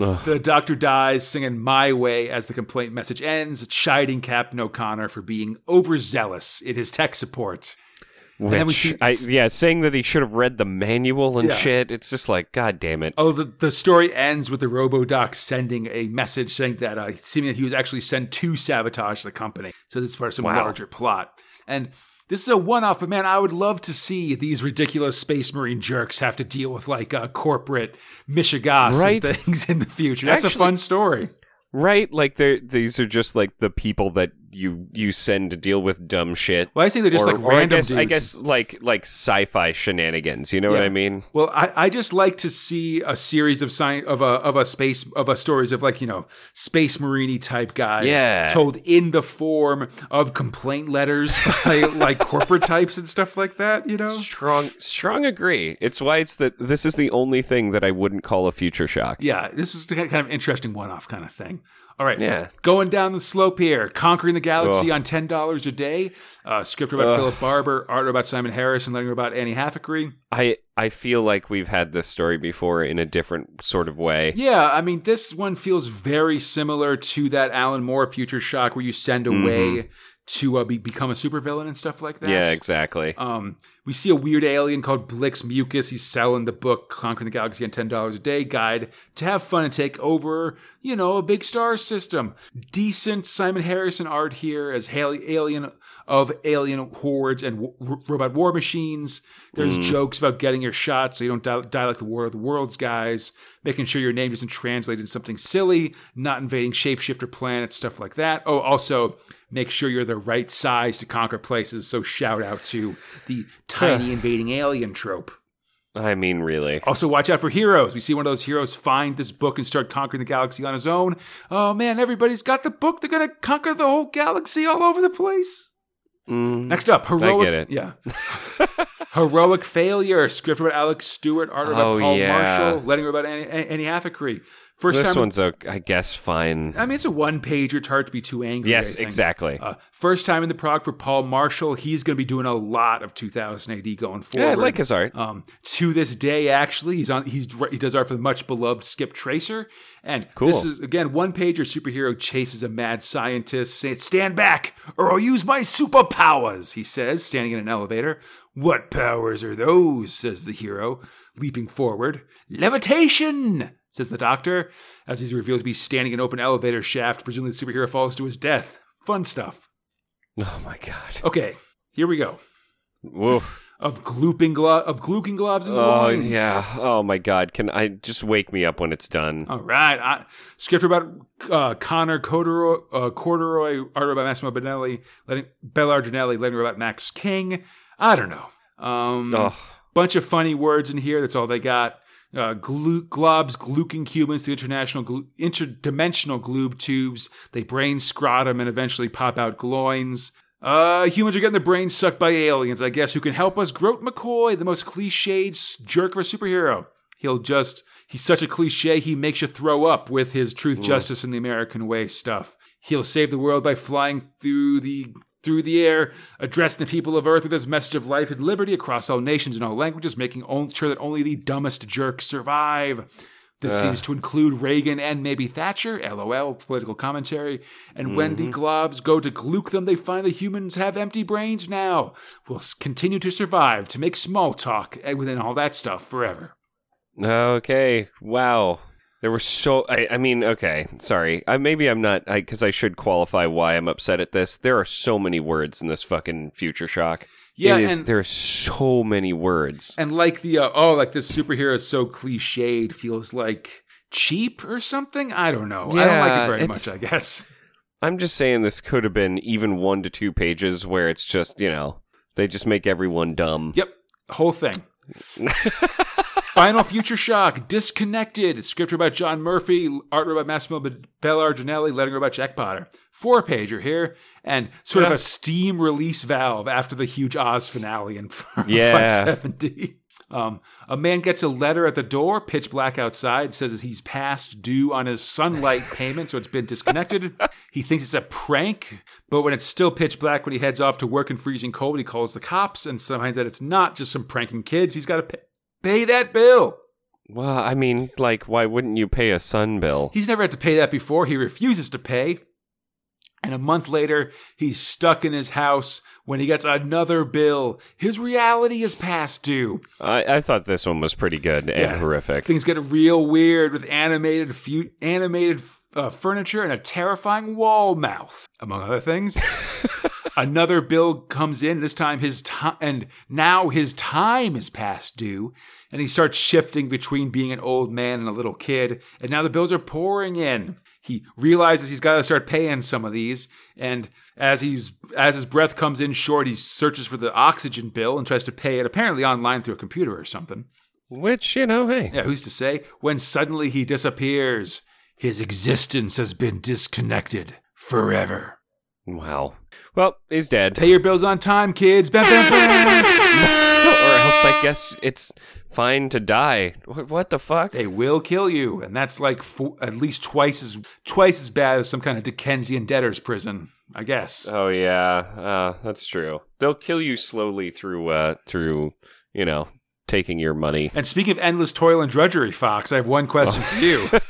Ugh. The doctor dies singing My Way as the complaint message ends, chiding Captain O'Connor for being overzealous in his tech support. Which see- I yeah saying that he should have read the manual and Yeah. shit it's just like god damn it Oh, the, the story ends with the RoboDoc sending a message saying that, uh, seeming that he was actually sent to sabotage the company. So this is part of some Wow. larger plot. And this is a one-off, but man, I would love to see these ridiculous Space Marine jerks have to deal with like uh, corporate Michigas Right. and things in the future. That's a fun story. right like they're these are just like the people that you you send to deal with dumb shit Well, I think they're just or, like or I random guess, I guess like like sci-fi shenanigans. You know what I mean? Well, I, I just like to see a series of science of a of a space of a stories of like you know space marini type guys Yeah. told in the form of complaint letters by like corporate types and stuff like that. You know, Strong, strong agree. It's why it's that this is the only thing that I wouldn't call a future shock. yeah, this is the kind of interesting one off kind of thing. All right, Yeah. going down the slope here, conquering the galaxy Ugh. on ten dollars a day. Uh, script about Ugh. Philip Barber, art about Simon Harris, and lettering about Annie Halfacree. I I feel like we've had this story before in a different sort of way. Yeah, I mean, this one feels very similar to that Alan Moore Future Shock, where you send away to uh, be, become a supervillain and stuff like that. Yeah, exactly. Um, we see a weird alien called Blix Mucus. He's selling the book "Conquering the Galaxy on Ten Dollars a Day" guide to have fun and take over, you know, a big star system. Decent Simon Harrison art here as Haley, alien of alien hordes and w- robot war machines. There's jokes about getting your shot so you don't die, die like the War of the Worlds guys. Making sure your name doesn't translate into something silly. Not invading shapeshifter planets, stuff like that. Oh, also make sure you're the right size to conquer places. So shout out to the tiny invading alien trope. I mean, really. Also, watch out for heroes. We see one of those heroes find this book and start conquering the galaxy on his own. Oh man, everybody's got the book. They're gonna conquer the whole galaxy all over the place. Mm, Next up, heroic. get it. Yeah, heroic failure. Script about Alex Stewart, art about Oh, Paul yeah. Marshall, letting her about Annie, Annie. First this time. one's a, I guess, fine. I mean, it's a one pager. It's hard to be too angry. Yes, exactly. Uh, first time in the prog for Paul Marshall. He's going to be doing a lot of 2000 AD going forward. yeah, I like his art. Um, to this day, actually, he's on. He's he does art for the much beloved Skip Tracer, and Cool. this is again one pager superhero chases a mad scientist, saying, "Stand back, or I'll use my superpowers." He says, standing in an elevator. "What powers are those?" says the hero, leaping forward. "Levitation," says the doctor, as he's revealed to be standing in an open elevator shaft. Presumably, the superhero falls to his death. Fun stuff. oh my god. Okay, here we go. Woof. of glooping glo- of gluking globs and Oh loins. yeah. Oh my God. Can I just wake me up when it's done? All right. I, script about uh, Connor Corduroy, uh, Corduroy, art by Massimo Benelli, letting Belardinelli, letting about Max King. I don't know. Um, Oh. bunch of funny words in here. That's all they got. Uh, glu- globs, gluking cubans to international, glu- interdimensional gloob tubes. They brain scrotum and eventually pop out gloins. Uh, humans are getting their brains sucked by aliens, I guess, who can help us. Grote McCoy, the most cliched jerk of a superhero. He'll just, he's such a cliche, he makes you throw up with his truth, justice, and the American way stuff. He'll save the world by flying through the through the air, addressing the people of Earth with his message of life and liberty across all nations and all languages, making sure that only the dumbest jerks survive. This uh. seems to include Reagan and maybe Thatcher, lol, political commentary. And when the mm-hmm. globs go to gluke them, they find the humans have empty brains now. We'll continue to survive, to make small talk, and within all that stuff forever. Okay. Wow. There were so. I, I mean, okay. Sorry. I, maybe I'm not. Because I, should qualify why I'm upset at this. There are so many words in this fucking future shock. Yeah, is, and- there are so many words. And like the, uh, oh, like this superhero is so cliched, feels like cheap or something? I don't know. I don't like it very much, I guess. I'm just saying this could have been even one to two pages where it's just you know they just make everyone dumb. Yep, whole thing. Final Future Shock, Disconnected, script by John Murphy, art by Massimo Belardinelli, lettering by Jack Potter. Four pager here, and sort of a steam release valve after the huge Oz finale in Yeah. 570. Um, a man gets a letter at the door, pitch black outside, says he's past due on his sunlight payment, so it's been disconnected. he thinks it's a prank, but when it's still pitch black when he heads off to work in freezing cold, he calls the cops and finds that it's not just some pranking kids. He's got to pay, pay that bill. Well, I mean, like, why wouldn't you pay a sun bill? He's never had to pay that before. He refuses to pay. And a month later, he's stuck in his house when he gets another bill. His reality is past due. I, I thought this one was pretty good and Yeah. horrific. Things get real weird with animated fu- animated uh, furniture and a terrifying wall mouth, among other things. Another bill comes in. This time, his time, and now his time is past due, and he starts shifting between being an old man and a little kid. And now the bills are pouring in. He realizes he's got to start paying some of these, and as he's as his breath comes in short, he searches for the oxygen bill and tries to pay it, apparently online through a computer or something. Which, you know, hey. Yeah, who's to say? When suddenly he disappears, his existence has been disconnected forever. Wow. Well, he's dead. Pay your bills on time, kids. Bam, bam, bam. or else I guess it's fine to die. What, what the fuck? they will kill you, and that's like fo- at least twice as twice as bad as some kind of Dickensian debtor's prison, I guess. Oh yeah, uh, that's true. They'll kill you slowly through, uh, through, you know, taking your money. And speaking of endless toil and drudgery, Fox, I have one question for you.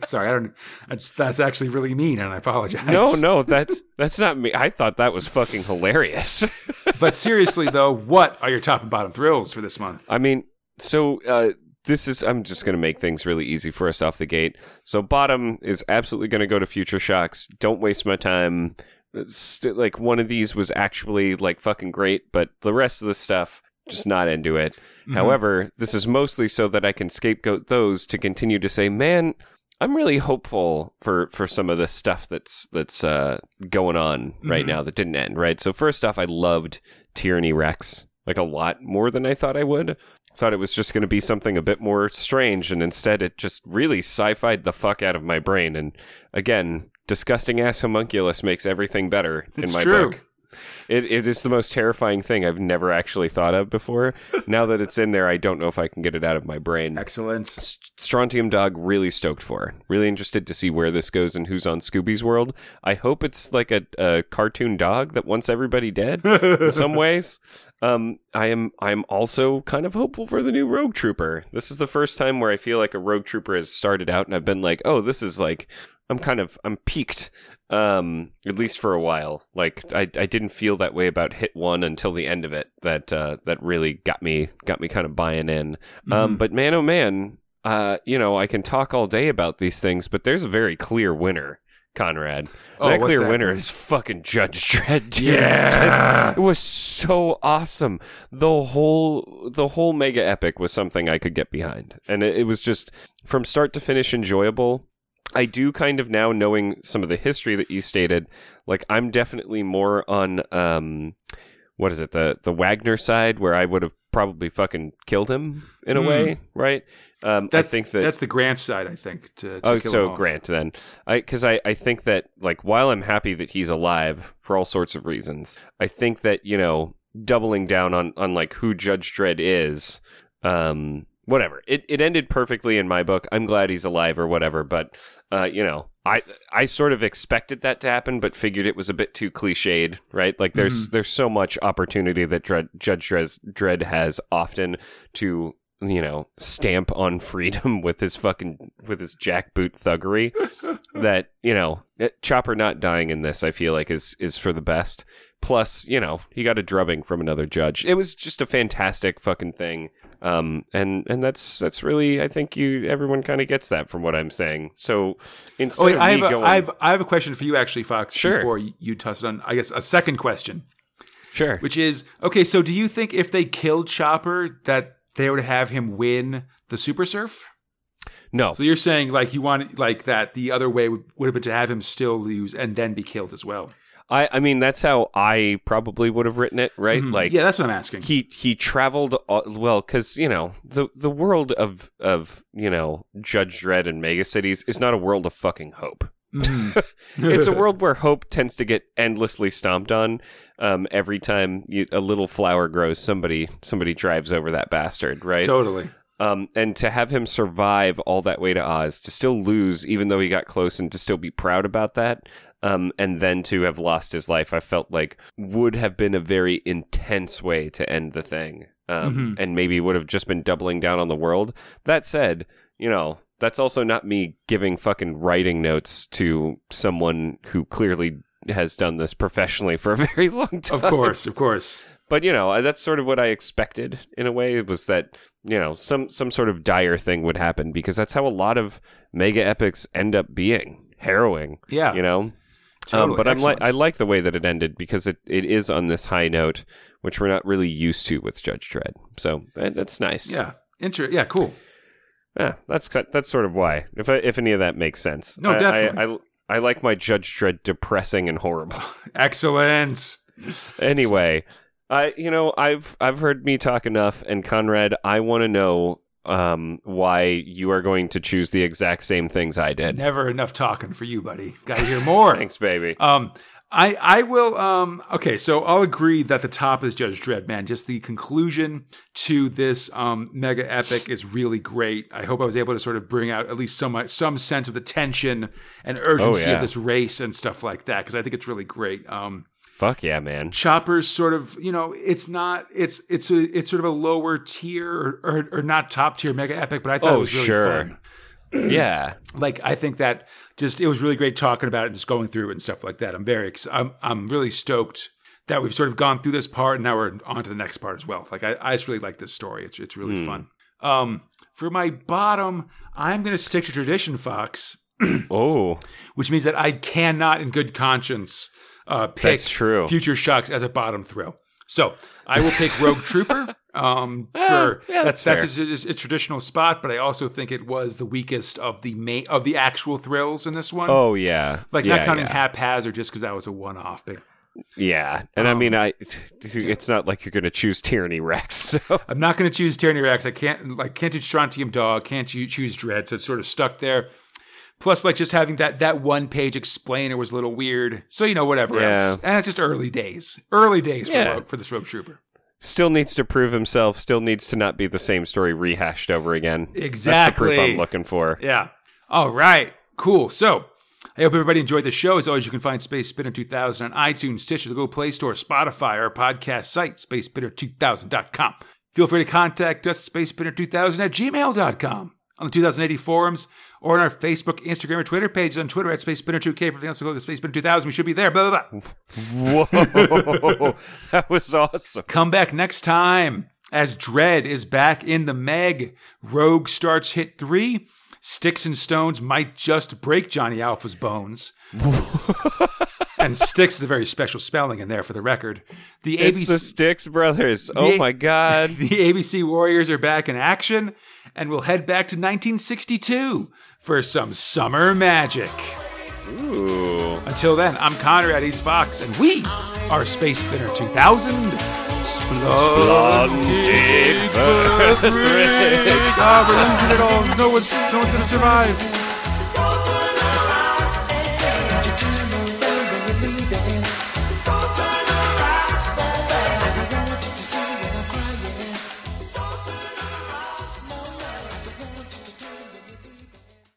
Sorry, I don't. That's, that's actually really mean, and I apologize. No, no, that's that's not me. I thought that was fucking hilarious. But seriously, though, what are your top and bottom thrills for this month? I mean, so uh, this is. I'm just going to make things really easy for us off the gate. So bottom is absolutely going to go to Future Shocks. Don't waste my time. It's like one of these was actually like fucking great, but the rest of the stuff just not into it. However, this is mostly so that I can scapegoat those to continue to say, man. I'm really hopeful for, for some of the stuff that's that's uh, going on right now that didn't end. Right. So first off, I loved Tyranny Rex like a lot more than I thought I would. Thought it was just going to be something a bit more strange, and instead it just really sci-fied the fuck out of my brain. And again, disgusting ass homunculus makes everything better It's in my true. book. It it is the most terrifying thing I've never actually thought of before. now that it's in there, I don't know if I can get it out of my brain. Excellent. S- Strontium Dog really stoked for. Really interested to see where this goes and who's on Scooby's world. I hope it's like a, a cartoon dog that wants everybody dead in some ways. Um, I am I'm also kind of hopeful for the new Rogue Trooper. This is the first time where I feel like a Rogue Trooper has started out and I've been like, oh, this is like I'm kind of I'm peaked. Um, at least for a while. Like I I didn't feel that way about Hit One until the end of it. That uh, that really got me got me kind of buying in. Um, but man, oh man, uh, you know, I can talk all day about these things, but there's a very clear winner Conrad. Oh, that clear that? winner is fucking Judge Dredd. Dude. Yeah. It was so awesome. The whole the whole mega epic was something I could get behind, and it, it was just from start to finish enjoyable. I do kind of now knowing some of the history that you stated. Like I'm definitely more on um, what is it the the Wagner side where I would have probably fucking killed him in a Hmm. way, right? Um, That's, I think that that's the Grant side, I think. To, to Oh, so. Grant then, I because I I think that like while I'm happy that he's alive for all sorts of reasons, I think that you know doubling down on on like who Judge Dredd is, um, whatever. It it ended perfectly in my book. I'm glad he's alive or whatever, but uh, you know. I I sort of expected that to happen, but figured it was a bit too cliched, right? Like there's there's so much opportunity that Dredd, Judge Dredd, Dredd has often to you know stamp on freedom with his fucking with his jackboot thuggery that you know Chopper not dying in this I feel like is is for the best. Plus, you know, he got a drubbing from another judge. It was just a fantastic fucking thing. Um, and and that's that's really I think you everyone kind of gets that from what I'm saying. So instead Oh, wait, of I me have, a, going, I, have, I have a question for you, actually, Fox. Sure. Before you, you toss it on, I guess, a second question, sure, which is okay, so do you think if they killed Chopper, that they would have him win the Super Surf? no, So you're saying, like, you want, like, that the other way would, would have been to have him still lose and then be killed as well? I I mean that's how I probably would have written it, right? Mhm. Like yeah, that's what I'm asking. he he traveled uh, well because you know the the world of of you know Judge Dredd and mega cities is not a world of fucking hope. Mhm. it's a world where hope tends to get endlessly stomped on. Um, every time you, a little flower grows, somebody somebody drives over that bastard, right? totally. Um, and to have him survive all that way to Oz, to still lose even though he got close, and to still be proud about that, um, and then to have lost his life, I felt like would have been a very intense way to end the thing, um, Mhm. and maybe would have just been doubling down on the world. That said, you know. That's also not me giving fucking writing notes to someone who clearly has done this professionally for a very long time. Of course, of course. But you know, that's sort of what I expected in a way. Was that you know some some sort of dire thing would happen because that's how a lot of mega epics end up being harrowing. Yeah. You know. Totally. Um, but I'm like I like the way that it ended because it, it is on this high note, which we're not really used to with Judge Dredd. So that- that's nice. Yeah. Inter- yeah, cool. Yeah, that's that's sort of why. If I, if any of that makes sense. No, I- I- definitely. I, I, like my Judge Dredd depressing and horrible. Excellent. anyway, I you know I've I've heard me talk enough, and Conrad, I want to know um, why you are going to choose the exact same things I did. Never enough talking for you, buddy. Got to hear more. Thanks, baby. Um, I I will. Um, okay, so I'll agree that the top is Judge Dredd, man. Just the conclusion to this um, mega epic is really great. I hope I was able to sort of bring out at least some some sense of the tension and urgency Oh, yeah. of this race and stuff like that because I think it's really great. Um, Fuck yeah, man. Chopper's sort of, you know, it's not, it's it's a it's sort of a lower tier or or, or not top tier mega epic, but I thought Oh, it was really sure. fun yeah, like I think that just it was really great talking about it and just going through it and stuff like that. I'm very I'm I'm really stoked that we've sort of gone through this part and now we're on to the next part as well. Like I, I just really like this story. It's it's really Hmm. fun. Um for my bottom, I'm gonna stick to tradition, Fox, oh, which means that I cannot in good conscience uh pick true. future shocks as a bottom throw. So I will pick Rogue Trooper. Um, for Ah, yeah, that's that's that's its, its, its traditional spot, but I also think it was the weakest of the main of the actual thrills in this one. oh yeah, like yeah, not counting yeah. haphazard just because that was a one off. But yeah. And I Um, mean, I it's not like you're gonna choose Tyranny Rex. So I'm not going to choose Tyranny Rex. I can't like can't do Strontium Dog. Can't you choose Dredd? So it's sort of stuck there. Plus, like just having that that one page explainer was a little weird. So you know whatever Yeah. else, and it's just early days. Early days Yeah. for Rogue, for this Rogue Trooper. still needs to prove himself. Still needs to not be the same story rehashed over again. That's the Exactly. proof I'm looking for. Yeah. All right. Cool. So I hope everybody enjoyed the show. As always, you can find Space Spinner 2000 on iTunes, Stitcher, the Google Play Store, Spotify, our podcast site, spacespinner2000.com. Feel free to contact us at spacespinner2000 at gmail.com. On the 2000 AD forums or on our Facebook, Instagram, or Twitter pages. On Twitter at Space Spinner 2K. For everything else, go to SpaceSpinner2000. We should be there. Blah, blah, blah. Whoa, that was awesome. Come back next time as Dredd is back in the Meg. Rogue starts hit three. Sticks and stones might just break Johnny Alpha's bones. and sticks is a very special spelling in there for the record. The It's ABC the Stix Brothers. Oh my god. the ABC Warriors are back in action, and we'll head back to 1962 for some summer magic. Ooh. Until then, I'm Conrad East Fox, and we are Space Spinner 2000. Splendid birthday. Ah, we're losing it all. No one's, no one's gonna survive.